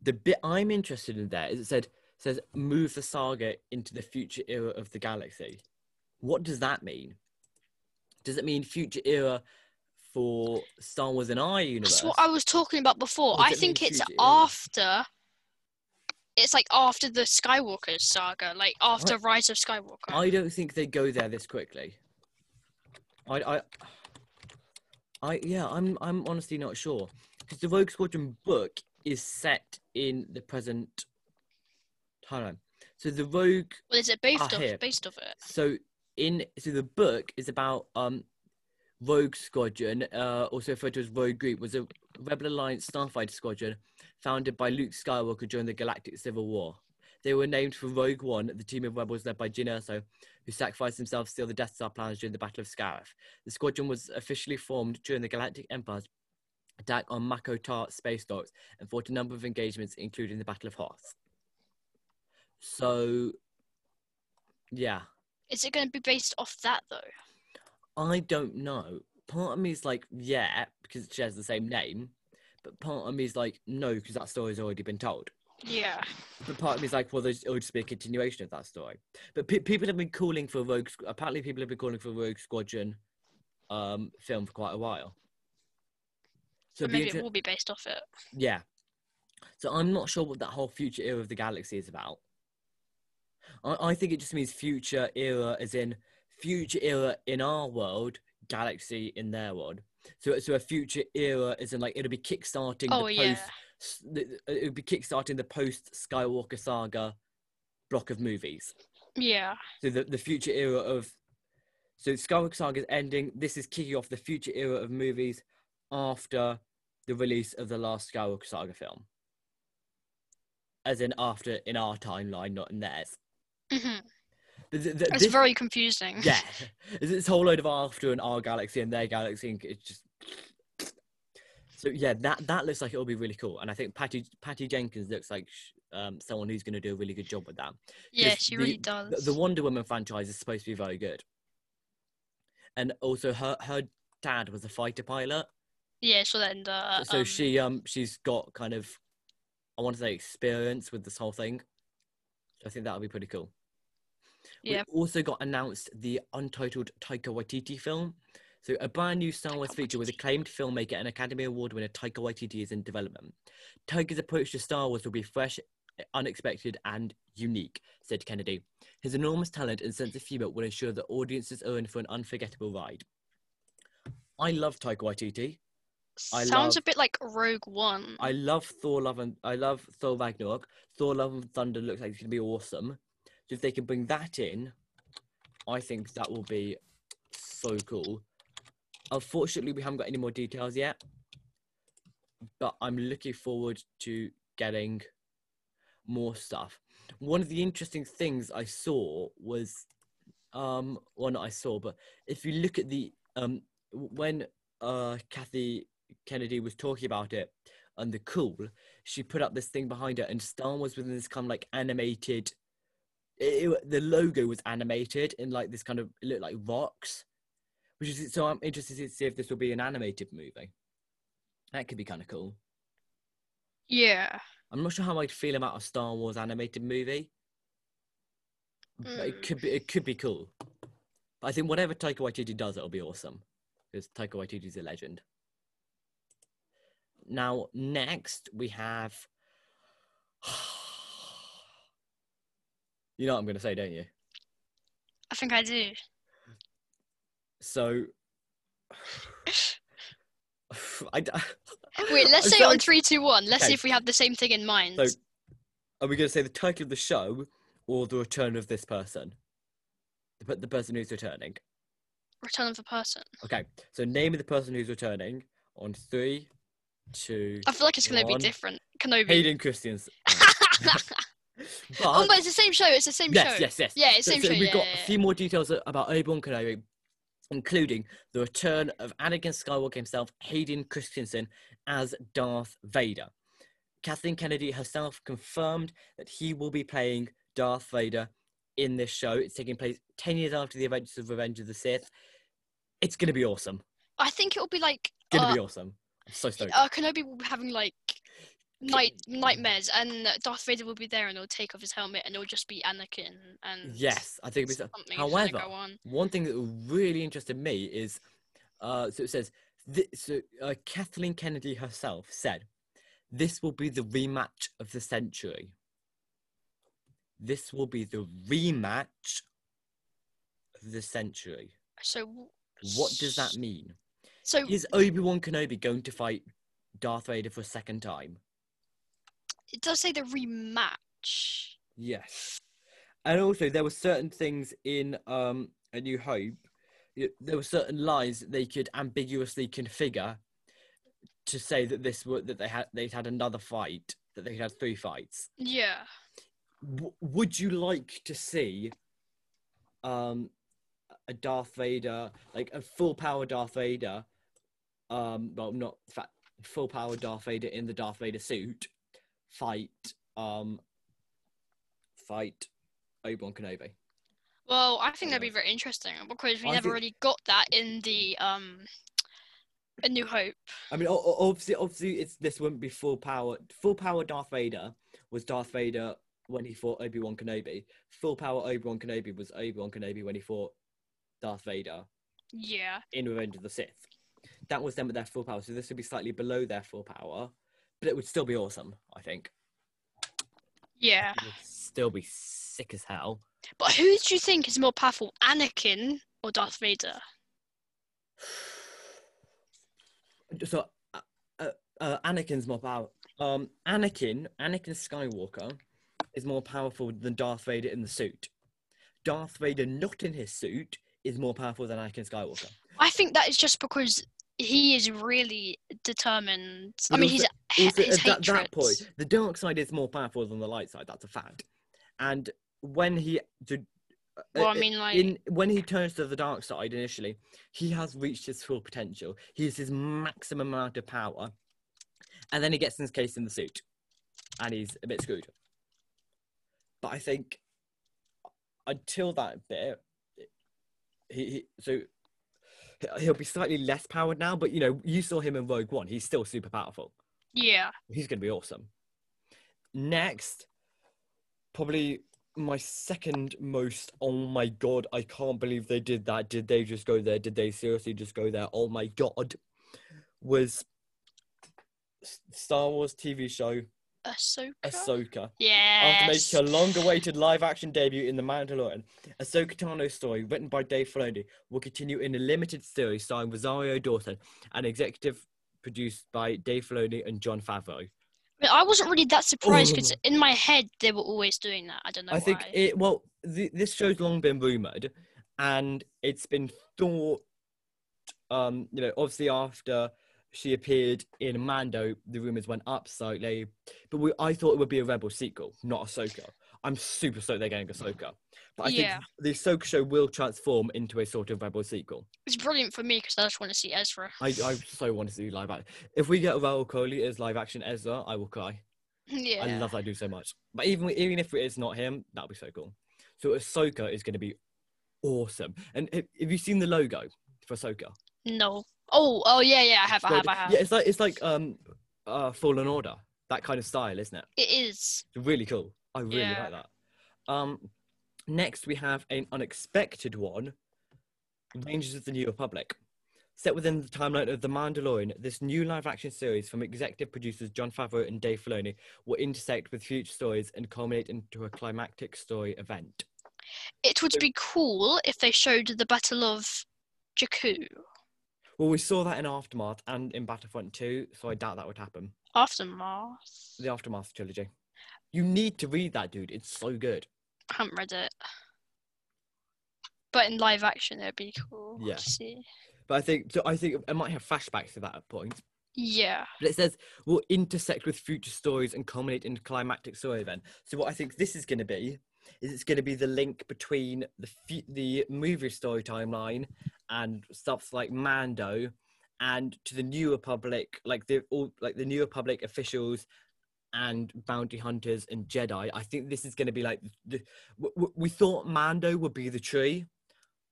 The bit I'm interested in there is it said says move the saga into the future era of the galaxy. What does that mean? Does it mean future era for Star Wars and I universe? That's what I was talking about before. I think it's after. It's like after the Skywalker saga, like after Rise of Skywalker. I don't think they go there this quickly. I, I, I, yeah, I'm, I'm honestly not sure because the Rogue Squadron book is set in the present timeline. So the Rogue Well, is it based off here. based off it? So in so the book is about um Rogue Squadron, uh, also referred to as Rogue Group, was a Rebel Alliance starfighter squadron founded by Luke Skywalker during the Galactic Civil War. They were named for Rogue One, the team of rebels led by Jyn Erso, who sacrificed himself to steal the Death Star plans during the Battle of Scarif. The squadron was officially formed during the Galactic Empire's attack on Mako-Ta space docks and fought a number of engagements, including the Battle of Hoth. So, yeah, Is it going to be based off that though? I don't know. Part of me is like, yeah, because it shares the same name. But part of me is like, no, because that story's already been told. Yeah. But part of me is like, well, there's, it'll just be a continuation of that story. But pe- people have been calling for Rogue. Apparently, people have been calling for Rogue Squadron um, film for quite a while. So But it'd be maybe inter- it will be based off it. yeah. So I'm not sure what that whole future era of the galaxy is about. I, I think it just means future era, as in future era in our world, galaxy in their world. So, so a future era is in like it'll be kickstarting Oh the yeah. post. s- the- It would be kickstarting the post Skywalker saga block of movies. Yeah. So the, the future era of so Skywalker Saga is ending. This is kicking off the future era of movies after the release of the last Skywalker Saga film. As in after in our timeline, not in theirs. hmm But th- th- It's this- very confusing. yeah, this whole load of after and our galaxy and their galaxy. And it's just so yeah. That that looks like it'll be really cool, and I think Patty Patty Jenkins looks like sh- um, someone who's going to do a really good job with that. Yeah, she the- really does. The, Wonder Woman franchise is supposed to be very good, and also her her dad was a fighter pilot, Yeah, so then the so um, she um she's got kind of I want to say experience with this whole thing. So I think that'll be pretty cool. Yeah. We also got announced the untitled Taika Waititi film. So a brand new Star Wars feature with acclaimed filmmaker and Academy Award winner Taika Waititi is in development. Taika's approach to Star Wars will be fresh, unexpected, and unique, said Kennedy. His enormous talent and sense of humour will ensure that audiences are in for an unforgettable ride. I love Taika Waititi. I sounds a bit like Rogue One. I love Thor Love and I love Thor Ragnarok. Thor Love and Thunder looks like it's gonna be awesome. So if they can bring that in, I think that will be so cool. Unfortunately, we haven't got any more details yet, but I'm looking forward to getting more stuff. One of the interesting things I saw was, um, well, not I saw, but if you look at the um, when uh Kathy Kennedy was talking about it and the cool, she put up this thing behind her, and Star Wars within this kind of like animated. It, it- the logo was animated in like this kind of it looked like rocks, which is so I'm interested to see if this will be an animated movie. That could be kind of cool. yeah. I'm not sure how I'd feel about a Star Wars animated movie. But it could be it could be cool. But I think whatever Taika Waititi does, it'll be awesome. Because Taika Waititi's a legend. Now, next we have You know what I'm gonna say, don't you? I think I do. So I d- Wait, let's I'm say it sorry. on three, two, one. Let's Okay. see if we have the same thing in mind. So, are we going to say the title of the show or the return of this person? The, the person who's returning. Return of the Person. Okay, so name of the person who's returning on three, two. I feel like it's going to be different. Kenobi. Hayden Christensen. but oh, but it's the same show. It's the same yes, show. yes, yes. Yes. Yeah, it's So, same so show. we've yeah, got yeah, a few more details about Obi-Wan Kenobi, including the return of Anakin Skywalker himself, Hayden Christensen, as Darth Vader. Kathleen Kennedy herself confirmed that he will be playing Darth Vader in this show. It's taking place 10 years after the events of Revenge of the Sith. It's going to be awesome. I think it will be like Going to uh, be awesome. I'm so stoked. uh, Kenobi will be having like night nightmares, and Darth Vader will be there, and he'll take off his helmet, and it'll just be Anakin. And Yes, I think it'll be so. something's However, on. one thing that really interested me is uh, so it says thi- so uh, Kathleen Kennedy herself said this will be the rematch of the century. This will be the rematch of the century. So What does that mean? So Is Obi Wan Kenobi going to fight Darth Vader for a second time? It does say the rematch. Yes. And also, there were certain things in um, A New Hope. There were certain lines that they could ambiguously configure to say that this were that they had they'd had another fight, that they had three fights. Yeah. W- would you like to see um, a Darth Vader, like a full power Darth Vader? Um, well, not full power Darth Vader in the Darth Vader suit, fight um, fight Obi Wan Kenobi. Well, I think that'd be very interesting because we I never think- really got that in the um, A New Hope. I mean, obviously, obviously, it's this wouldn't be full power. Full power Darth Vader was Darth Vader when he fought Obi Wan Kenobi. Full power Obi Wan Kenobi was Obi Wan Kenobi when he fought Darth Vader Yeah. in Revenge of the Sith. That was them at their full power, so this would be slightly below their full power, but it would still be awesome. I think Yeah. it would still be sick as hell. But who do you think is more powerful, Anakin or Darth Vader? So, uh, uh, uh, Anakin's more powerful. Um, Anakin, Anakin Skywalker, is more powerful than Darth Vader in the suit. Darth Vader, not in his suit, is more powerful than Anakin Skywalker. I think that is just because he is really determined. I But mean, he's also- also his at that, that point, the dark side is more powerful than the light side. That's a fact. And when he, to, uh, Well, I uh, mean, like- in when he turns to the dark side initially, he has reached his full potential. He has his maximum amount of power, and then he gets in his case in the suit, and he's a bit screwed. But I think until that bit, he, he so he'll be slightly less powered now. But you know, you saw him in Rogue One; he's still super powerful Yeah. he's going to be awesome. Next, probably my second most. Oh my god, I can't believe they did that. Did they just go there? Did they seriously just go there? Oh my god, was Star Wars TV show Ahsoka. Ahsoka. Yeah. After making a long-awaited live-action debut in The Mandalorian, Ahsoka Tano's story, written by Dave Filoni, will continue in a limited series starring Rosario Dawson and executive produced by Dave Filoni and Jon Favreau. I, mean, I wasn't really that surprised because in my head they were always doing that. I don't know I think it. Well, th- this show's long been rumored, and it's been thought. Um, you know, obviously after she appeared in Mando, the rumors went up slightly. But we, I thought it would be a Rebel sequel, not Ahsoka. I'm super stoked they're getting Ahsoka, but I Yeah. think the Ahsoka show will transform into a sort of Rebel sequel. It's brilliant for me because I just want to see Ezra. I, I so want to see live action. If we get Raul Coley as live action Ezra, I will cry. yeah. I love that dude so much. But even even if it is not him, that'll be so cool. So Ahsoka is going to be awesome. And have, have you seen the logo for Ahsoka? No. Oh, oh yeah, yeah. I have, I have, I have. Yeah, it's like it's like um, uh, Fallen Order, that kind of style, isn't it? It is. It's really cool. I really Yeah. like that. Um, next we have an unexpected one, Rangers of the New Republic. Set within the timeline of The Mandalorian, this new live-action series from executive producers Jon Favreau and Dave Filoni will intersect with future stories and culminate into a climactic story event. It would be cool if they showed the Battle of Jakku. Well, we saw that in Aftermath and in Battlefront 2, so I doubt that would happen. Aftermath. The Aftermath trilogy. You need to read that, dude. It's so good. I haven't read it. But in live action, it'd be cool Yeah. to see. But I think so. I think it might have flashbacks to that point. Yeah. But it says will intersect with future stories and culminate in a climactic story event. So what I think this is going to be is it's going to be the link between the fu- the movie story timeline and stuff like Mando and to the New Republic, like the all like the New Republic officials and bounty hunters and Jedi. I think this is going to be like the, w- we thought Mando would be the tree.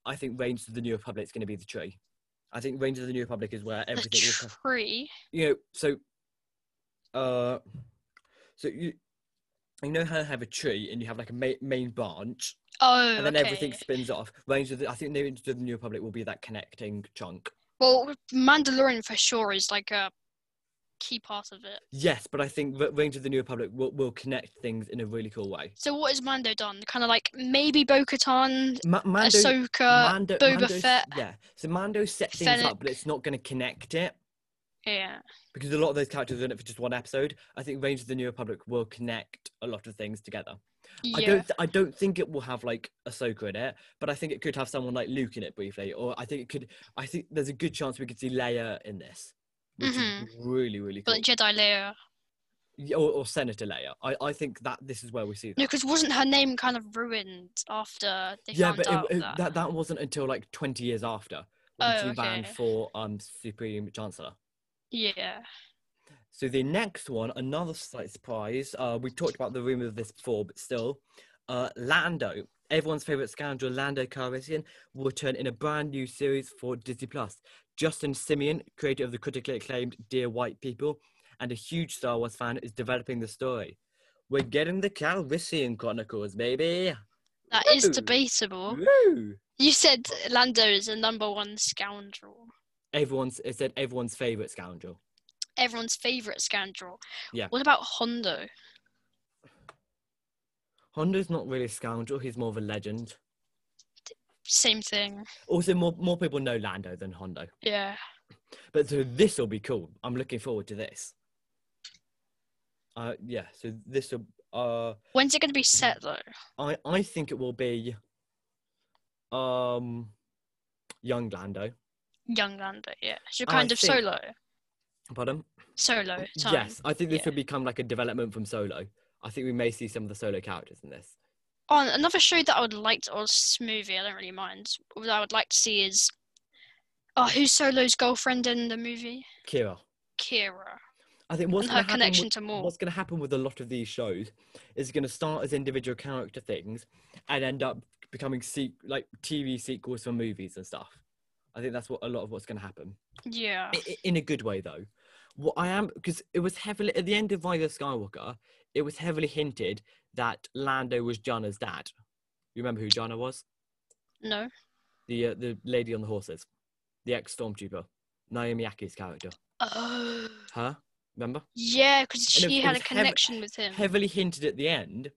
I think Rangers of the New Republic is going to be the tree. I think Rangers of the New Republic is where The everything will come tree. you know, so, uh, so you, you know how you have a tree and you have like a ma- main branch, Oh, and then okay. everything spins off. Range of the, I think the the New Republic will be that connecting chunk. Well, Mandalorian for sure is like a key part of it. Yes, but I think Rangers of the New Republic will, will connect things in a really cool way. So what has Mando done? Kind of like maybe Bo-Katan, Ma- Mando, Ahsoka, Mando, Boba Mando's- Fett. Yeah, so Mando set things Fennec. up, but it's not going to connect it. Yeah. because a lot of those characters are in it for just one episode. I think Rangers of the New Republic will connect a lot of things together. Yeah. I don't. Th- I don't think it will have like Ahsoka in it, but I think it could have someone like Luke in it briefly, or I think it could. I think there's a good chance we could see Leia in this, which Mhm. is really really cool. But Jedi Leia. Yeah, or, or Senator Leia. I, I think that this is where we see that. No, because wasn't her name kind of ruined after they yeah, but out it, it- that? that that wasn't until like 20 years after when Oh, she ran okay. for um Supreme Chancellor. Yeah. So the next one, another slight surprise. Uh, we talked about the rumor of this before, but still, uh, Lando, everyone's favorite scoundrel, Lando Calrissian, will return in a brand new series for Disney Plus. Justin Simien, creator of the critically acclaimed Dear White People, and a huge Star Wars fan, is developing the story. We're getting the Calrissian Chronicles, baby. That is Woo! debatable. Woo! You said Lando is the number one scoundrel. Everyone's it said everyone's favorite scoundrel. Everyone's favourite scoundrel. Yeah. What about Hondo? Hondo's not really a scoundrel; he's more of a legend. Same thing. Also, more more people know Lando than Hondo. Yeah. But so this will be cool. I'm looking forward to this. Uh, yeah. So this will. Uh, When's it going to be set though? I I think it will be. Um, young Lando. Young Lando, yeah. So I kind of think- solo. Pardon? Solo time. Yes, I think this yeah. will become like a development from Solo. I think we may see some of the Solo characters in this. Oh, On another show that I would like to, or movie, I don't really mind. What I would like to see is, oh, who's Solo's girlfriend in the movie? Qi'ra. Qi'ra. I think what's her connection with, to Maul. What's going to happen with a lot of these shows is going to start as individual character things and end up becoming se- like TV sequels for movies and stuff. I think that's what a lot of what's going to happen. Yeah. I- in a good way though. What I am because it was heavily at the end of Rise of Skywalker, it was heavily hinted that Lando was Jannah's dad. You remember who Jana was? No. The uh, the lady on the horses, the ex stormtrooper, Naomi Ackie's character. Oh. Her, remember? Yeah, because it- she it had a was heav- connection with him. Heavily hinted at the end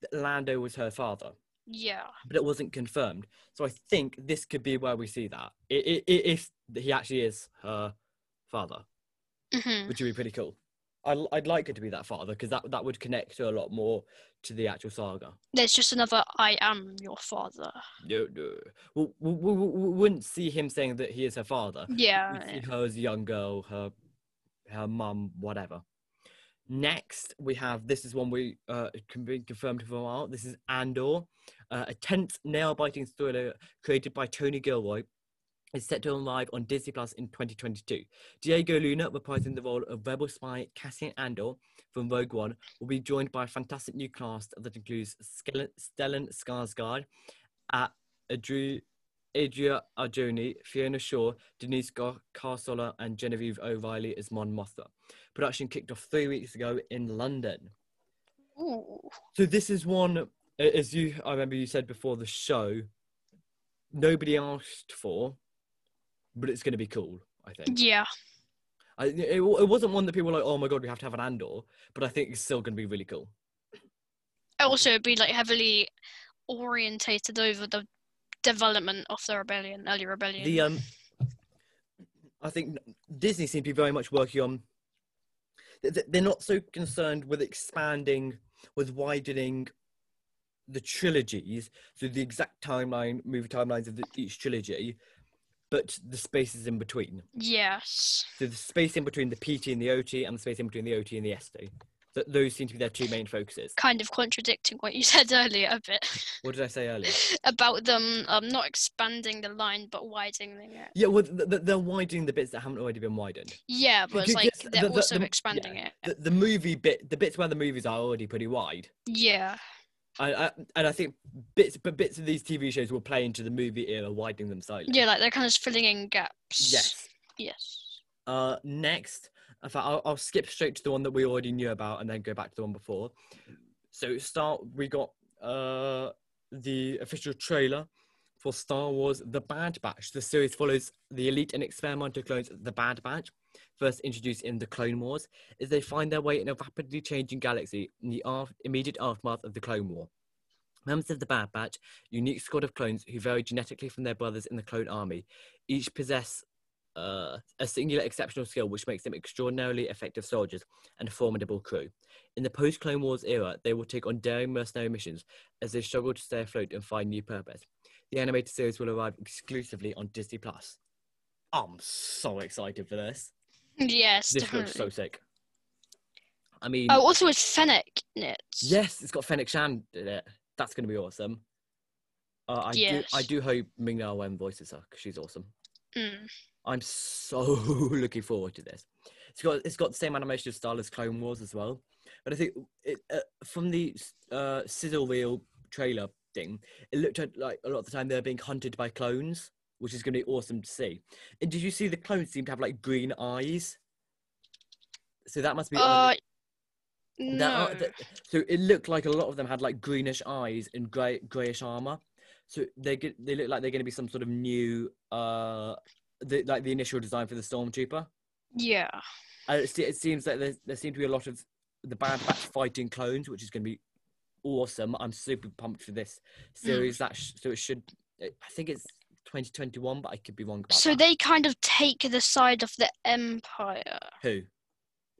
that Lando was her father, Yeah. but it wasn't confirmed. So I think this could be where we see that if he actually is her father. hmm which would be pretty cool. I'd, I'd like it to be that father because that, that would connect her a lot more to the actual saga. There's just another I am your father. No, no. We, we, we, we wouldn't see him saying that he is her father. Yeah. We'd see her as a young girl, her her mum, whatever. Next, we have this is one we uh, can be confirmed for a while. This is Andor, uh, a tense, nail-biting thriller created by Tony Gilroy. Is set to arrive on Disney Plus in 2022. Diego Luna, reprising the role of rebel spy Cassian Andor from Rogue One, will be joined by a fantastic new cast that includes Stellan Skarsgård, uh, Adri- Adria Arjona, Fiona Shaw, Denise Carsola, and Genevieve O'Reilly as Mon Mothma. Production kicked off three weeks ago in London. Ooh. So this is one, as you, I remember you said before the show, nobody asked for, but it's going to be cool. I think. Yeah. I, it, it wasn't one that people were like, oh my god, we have to have an Andor, but I think it's still going to be really cool. Also, it'd be like heavily orientated over the development of the rebellion, early rebellion. The um, I think Disney seem to be very much working on. th- th- They're not so concerned with expanding, with widening the trilogies, so the exact timeline, movie timelines of the, each trilogy, but the spaces in between. yes. So the space in between the PT and the OT, and the space in between the OT and the ST. Th- those seem to be their two main focuses. Kind of contradicting what you said earlier a bit What did I say earlier? about them um, not expanding the line but widening it. Yeah, well, th- th- they're widening the bits that haven't already been widened. Yeah, but it's like they're the- also the- expanding yeah, it. The, the movie bit, the bits where the movies are already pretty wide. Yeah. I, I, and I think bits, but bits of these TV shows will play into the movie era, widening them slightly. Yeah, like they're kind of filling in gaps. Yes. Yes. Uh, next, in fact, I'll, I'll skip straight to the one that we already knew about, and then go back to the one before. So start. We got uh the official trailer for Star Wars: The Bad Batch. The series follows the elite and experimental clones, the Bad Batch, first introduced in the Clone Wars, as they find their way in a rapidly changing galaxy in the af- immediate aftermath of the Clone War. Members of the Bad Batch, unique squad of clones who vary genetically from their brothers in the clone army, each possess uh, a singular exceptional skill which makes them extraordinarily effective soldiers and a formidable crew. In the post Clone Wars era, they will take on daring mercenary missions as they struggle to stay afloat and find new purpose. The animated series will arrive exclusively on Disney Plus. I'm so excited for this. Yes, This definitely. looks so sick. I mean, Oh, also it's Fennec in it. yes, it's got Fennec Shand in it. That's going to be awesome. Uh, I do, I do hope Ming Na Wen voices her because she's awesome. Mm. I'm so looking forward to this. It's got it's got the same animation style as Clone Wars as well, but I think it, uh, from the uh, sizzle reel trailer thing, it looked at, like a lot of the time they're being hunted by clones, which is going to be awesome to see. And did you see the clones seem to have like green eyes? So that must be. Uh, no. are- that- so it looked like a lot of them had like greenish eyes and grey grayish armor. So they get they look like they're going to be some sort of new uh the, like the initial design for the stormtrooper. Yeah. Uh, it, it seems like there there seem to be a lot of the Bad Batch fighting clones, which is going to be awesome. I'm super pumped for this series. That sh- so it should. I think it's 2021, but I could be wrong about So that. they kind of take the side of the Empire. Who?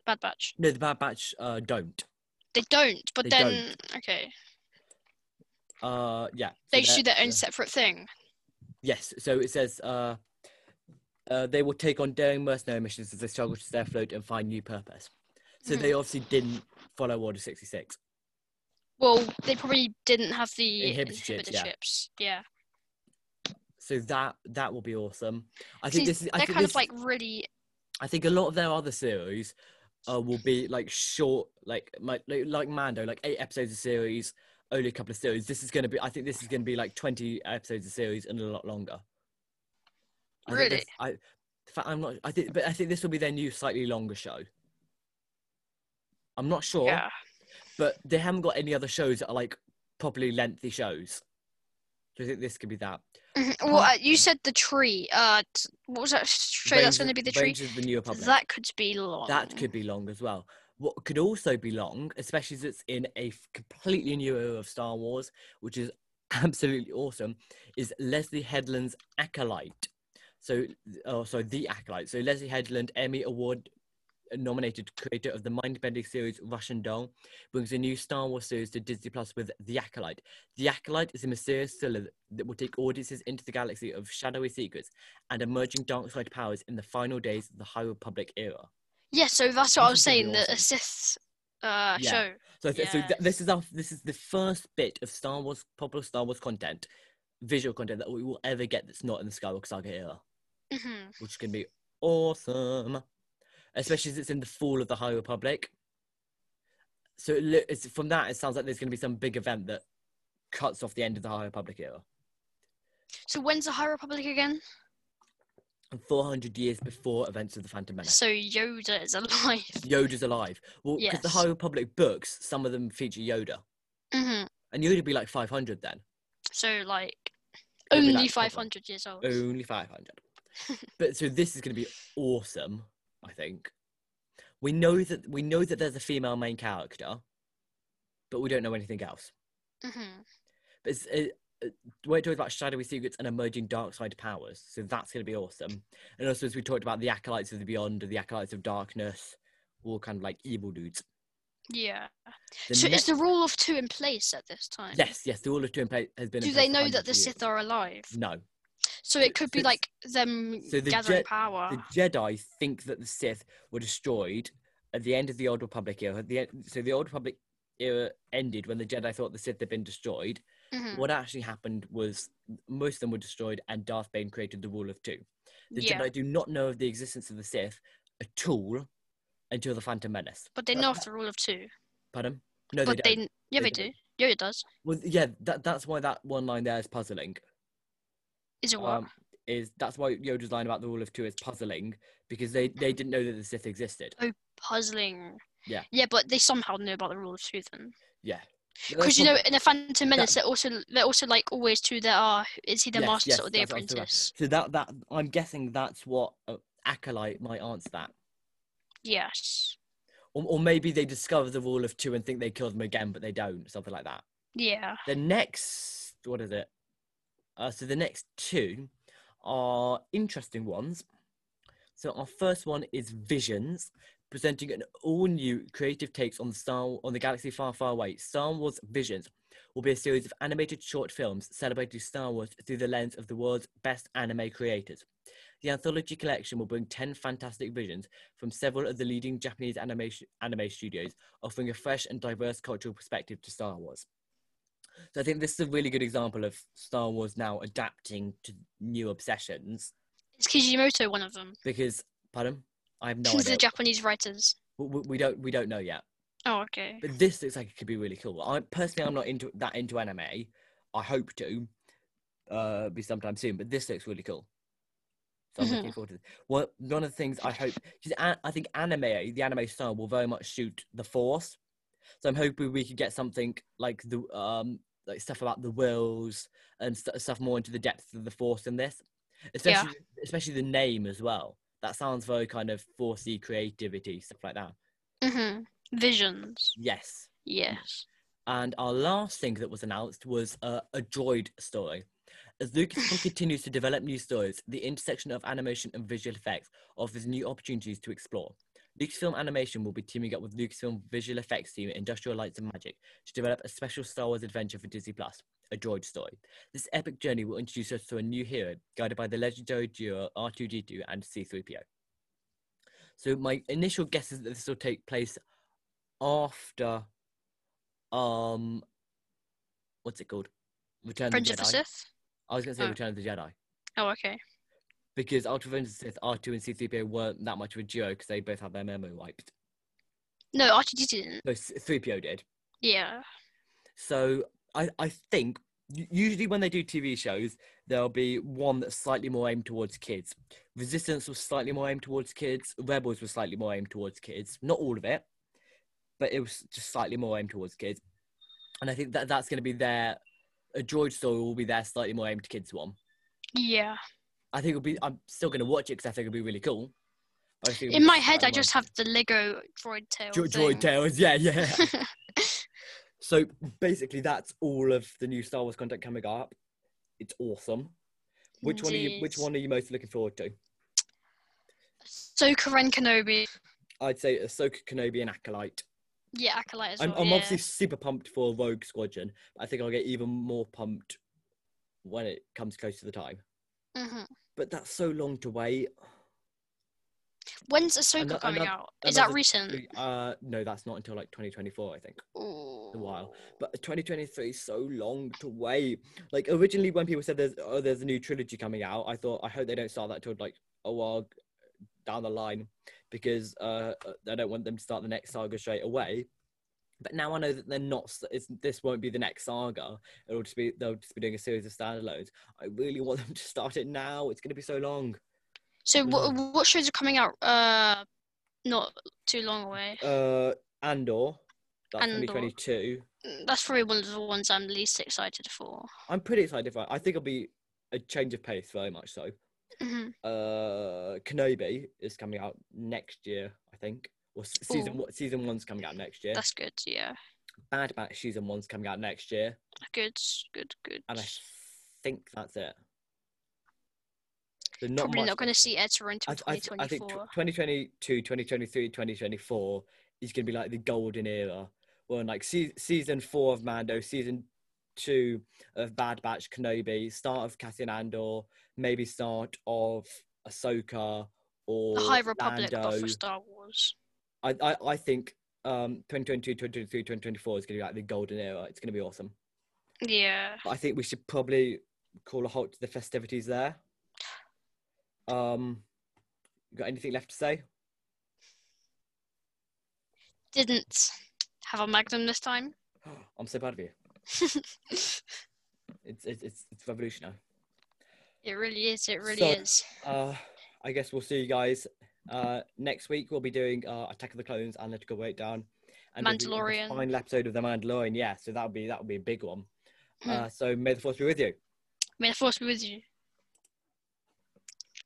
Bad Batch. No, the Bad Batch uh, don't. They don't, but They then okay, Uh, yeah. they they're- do their own separate thing. Yes, so it says uh, uh, they will take on daring mercenary missions as they struggle to stay afloat and find new purpose. So Mm-hmm. they obviously didn't follow Order 66. Well, they probably didn't have the Inhibitor chips, yeah. chips. Yeah. So that that will be awesome. I think this is. I they're think kind this, of like really. I think a lot of their other series uh, will be like short, like like like like Mando, like eight episodes of series, only a couple of series. This is going to be. I think this is going to be like twenty episodes of series and a lot longer. I really? I, I'm not. I think, but I think this will be their new, slightly longer show. I'm not sure, Yeah. but they haven't got any other shows that are like properly lengthy shows. Do you think this could be that. Mhm. Well, uh, you said the tree. Uh, what was that show that's going to be the tree? Rangers of the New Republic. That could be long. That could be long as well. What could also be long, especially as it's in a completely new era of Star Wars, which is absolutely awesome, is Leslie Headland's Acolyte. So, oh, sorry, The Acolyte. So Leslie Headland, Emmy Award uh, nominated creator of the mind-bending series Russian Doll, brings a new Star Wars series to Disney Plus with The Acolyte. The Acolyte is a mysterious thriller that will take audiences into the galaxy of shadowy secrets and emerging dark side powers in the final days of the High Republic era. Yeah, so that's what I was gonna saying. The awesome. Sith uh, Yeah. show. So, th- so th- this is our this is the first bit of Star Wars popular Star Wars content, visual content that we will ever get that's not in the Skywalker Saga era, hmm which is going to be awesome, especially as it's in the fall of the High Republic. So it it's, from that, it sounds like there's going to be some big event that cuts off the end of the High Republic era. So when's the High Republic again? And 400 years before events of the Phantom Menace. So Yoda is alive. Yoda's alive. Well, because the Yes. High Republic books, some of them feature Yoda. hmm And Yoda would be like 500 then. So like It'd only like 500 years old. Only 500. but so this is going to be awesome, I think. We know that we know that there's a female main character, but we don't know anything else. hmm But it's, Uh, it, it, we're talking about shadowy secrets and emerging dark side powers, so that's going to be awesome. And also, as we talked about, the acolytes of the beyond, the acolytes of darkness, all kind of like evil dudes. Yeah. The so is the rule of two in place at this time? yes, yes, the rule of two in place has been. Do they know that the of Sith are alive? No, So it could be like them so the gathering Je- power. the Jedi think that the Sith were destroyed at the end of the Old Republic era. The so the Old Republic era ended when the Jedi thought the Sith had been destroyed. Mhm. What actually happened was most of them were destroyed, and Darth Bane created the Rule of Two. The Yeah. Jedi do not know of the existence of the Sith at all until the Phantom Menace. But they Uh, know of the rule of two. Pardon? No, but they don't. yeah, They they, do. Yoda does. Well, yeah, that, that's why that one line there is puzzling. Is it what? Um, is that's why Yoda's line about the Rule of Two is puzzling because they they didn't know that the Sith existed. Oh, puzzling. Yeah. Yeah, but they somehow know about the rule of two then. Yeah. Because you know, in the Phantom Menace, they're also they're also like always two that are is he the Yes, master yes, or the that's what I was talking about. apprentice? So that that I'm guessing that's what uh, acolyte might answer that, Yes. or, or maybe they discover the rule of two and think they killed them again, but they don't, something like that. Yeah. The next, what is it? Uh, so the next two are interesting ones. So our first one is Visions, presenting an all-new creative takes on the Star on the galaxy far, far away. Star Wars Visions will be a series of animated short films celebrating Star Wars through the lens of the world's best anime creators. The anthology collection will bring 10 fantastic visions from several of the leading Japanese animation anime studios, offering a fresh and diverse cultural perspective to Star Wars. So I think this is a really good example of Star Wars now adapting to new obsessions Is Kishimoto one of them? because, pardon, I have no the idea. Japanese writers. we, we- don't we don't know yet. Oh, okay. But this looks like it could be really cool. I personally, I'm not into that into anime. I hope to uh, be sometime soon, but this looks really cool. So I'm looking Mhm. forward to this. Well, one of the things I hope, because I think anime, the anime style will very much suit the Force. So I'm hoping we could get something like the um like stuff about the Whills and st- stuff more into the depths of the Force in this, especially especially the name as well. That sounds very kind of forcey creativity stuff like that. hmm Visions. Yes. Yes. And our last thing that was announced was uh, a droid story. As Lucasfilm continues to develop new stories, the intersection of animation and visual effects offers new opportunities to explore. Lucasfilm Animation will be teaming up with Lucasfilm visual effects team Industrial Lights and Magic to develop a special Star Wars adventure for Disney Plus, a droid story. This epic journey will introduce us to a new hero guided by the legendary duo R2D2 and C3PO. So my initial guess is that this will take place after um what's it called? Return Friends of the Jedi. Sith. I was gonna say Oh. Return of the Jedi. Oh, okay. Because Ultra the Sith, R2 and C3PO weren't that much of a duo because they both had their memory wiped. No, R2D2 didn't. No, 3PO did. Yeah. So I, I think usually when they do TV shows, there'll be one that's slightly more aimed towards kids. Resistance was slightly more aimed towards kids. Rebels was slightly more aimed towards kids. Not all of it, but it was just slightly more aimed towards kids. And I think that that's going to be their a droid story will be their slightly more aimed towards kids one. Yeah. I think it'll be. I'm still going to watch it because I think it'll be really cool. But I think In my head, I just have the Lego droid tail. Dro- droid tales. Yeah, yeah. so basically, that's all of the new Star Wars content coming up. It's awesome. Which one are you? Which one are you most looking forward to? Ahsoka and Kenobi. I'd say Ahsoka, Kenobi, and Acolyte. Yeah, Acolyte as I'm, well. I'm yeah. obviously super pumped for Rogue Squadron. But I think I'll get even more pumped when it comes close to the time. Hmm But that's so long to wait. When's Ahsoka Ano- coming ano- out? Is that recent? Uh, no, that's not until like 2024, I think. a while. But 2023 is so long to wait. Like originally, when people said there's oh there's a new trilogy coming out, I thought I hope they don't start that till like a while down the line, because uh I don't want them to start the next saga straight away. But now I know that they're not. this won't be the next saga. It'll just be they'll just be doing a series of standalones. I really want them to start it now. It's going to be so long. So what Mm. what shows are coming out? Uh, not too long away. Uh, Andor, that's Andor. 2022. That's probably one of the ones I'm least excited for. I'm pretty excited for it. I think it'll be a change of pace, very much so. hmm uh Kenobi is coming out next year, I think. S- season Ooh. season one's coming out next year. That's good. Yeah, Bad Batch season one's coming out next year, good, good, good. and I think that's it. So not Probably not going to see Ezra until I, I, I think 2024. 2022, 2023, 2024 is going to be like the golden era. Well, like se- season four of Mando, season two of Bad Batch, Kenobi, start of Cassian Andor, maybe start of Ahsoka or the High Republic Lando. of Star Wars. I, I, I think um 2022, 2023, 2024 is going to be like the golden era. It's going to be awesome. Yeah. I think we should probably call a halt to the festivities there. Um, you got anything left to say? Didn't have a Magnum this time. I'm so proud of you. It's it's it's, it's revolutionary. it really is. It really So- is. Uh, I guess we'll see you guys uh next week. We'll be doing uh, Attack of the Clones analytical breakdown, the Mandalorian. final episode of the Mandalorian. Yeah, so that'll be that'll be a big one. Mm. Uh, so may the force be with you. May the force be with you.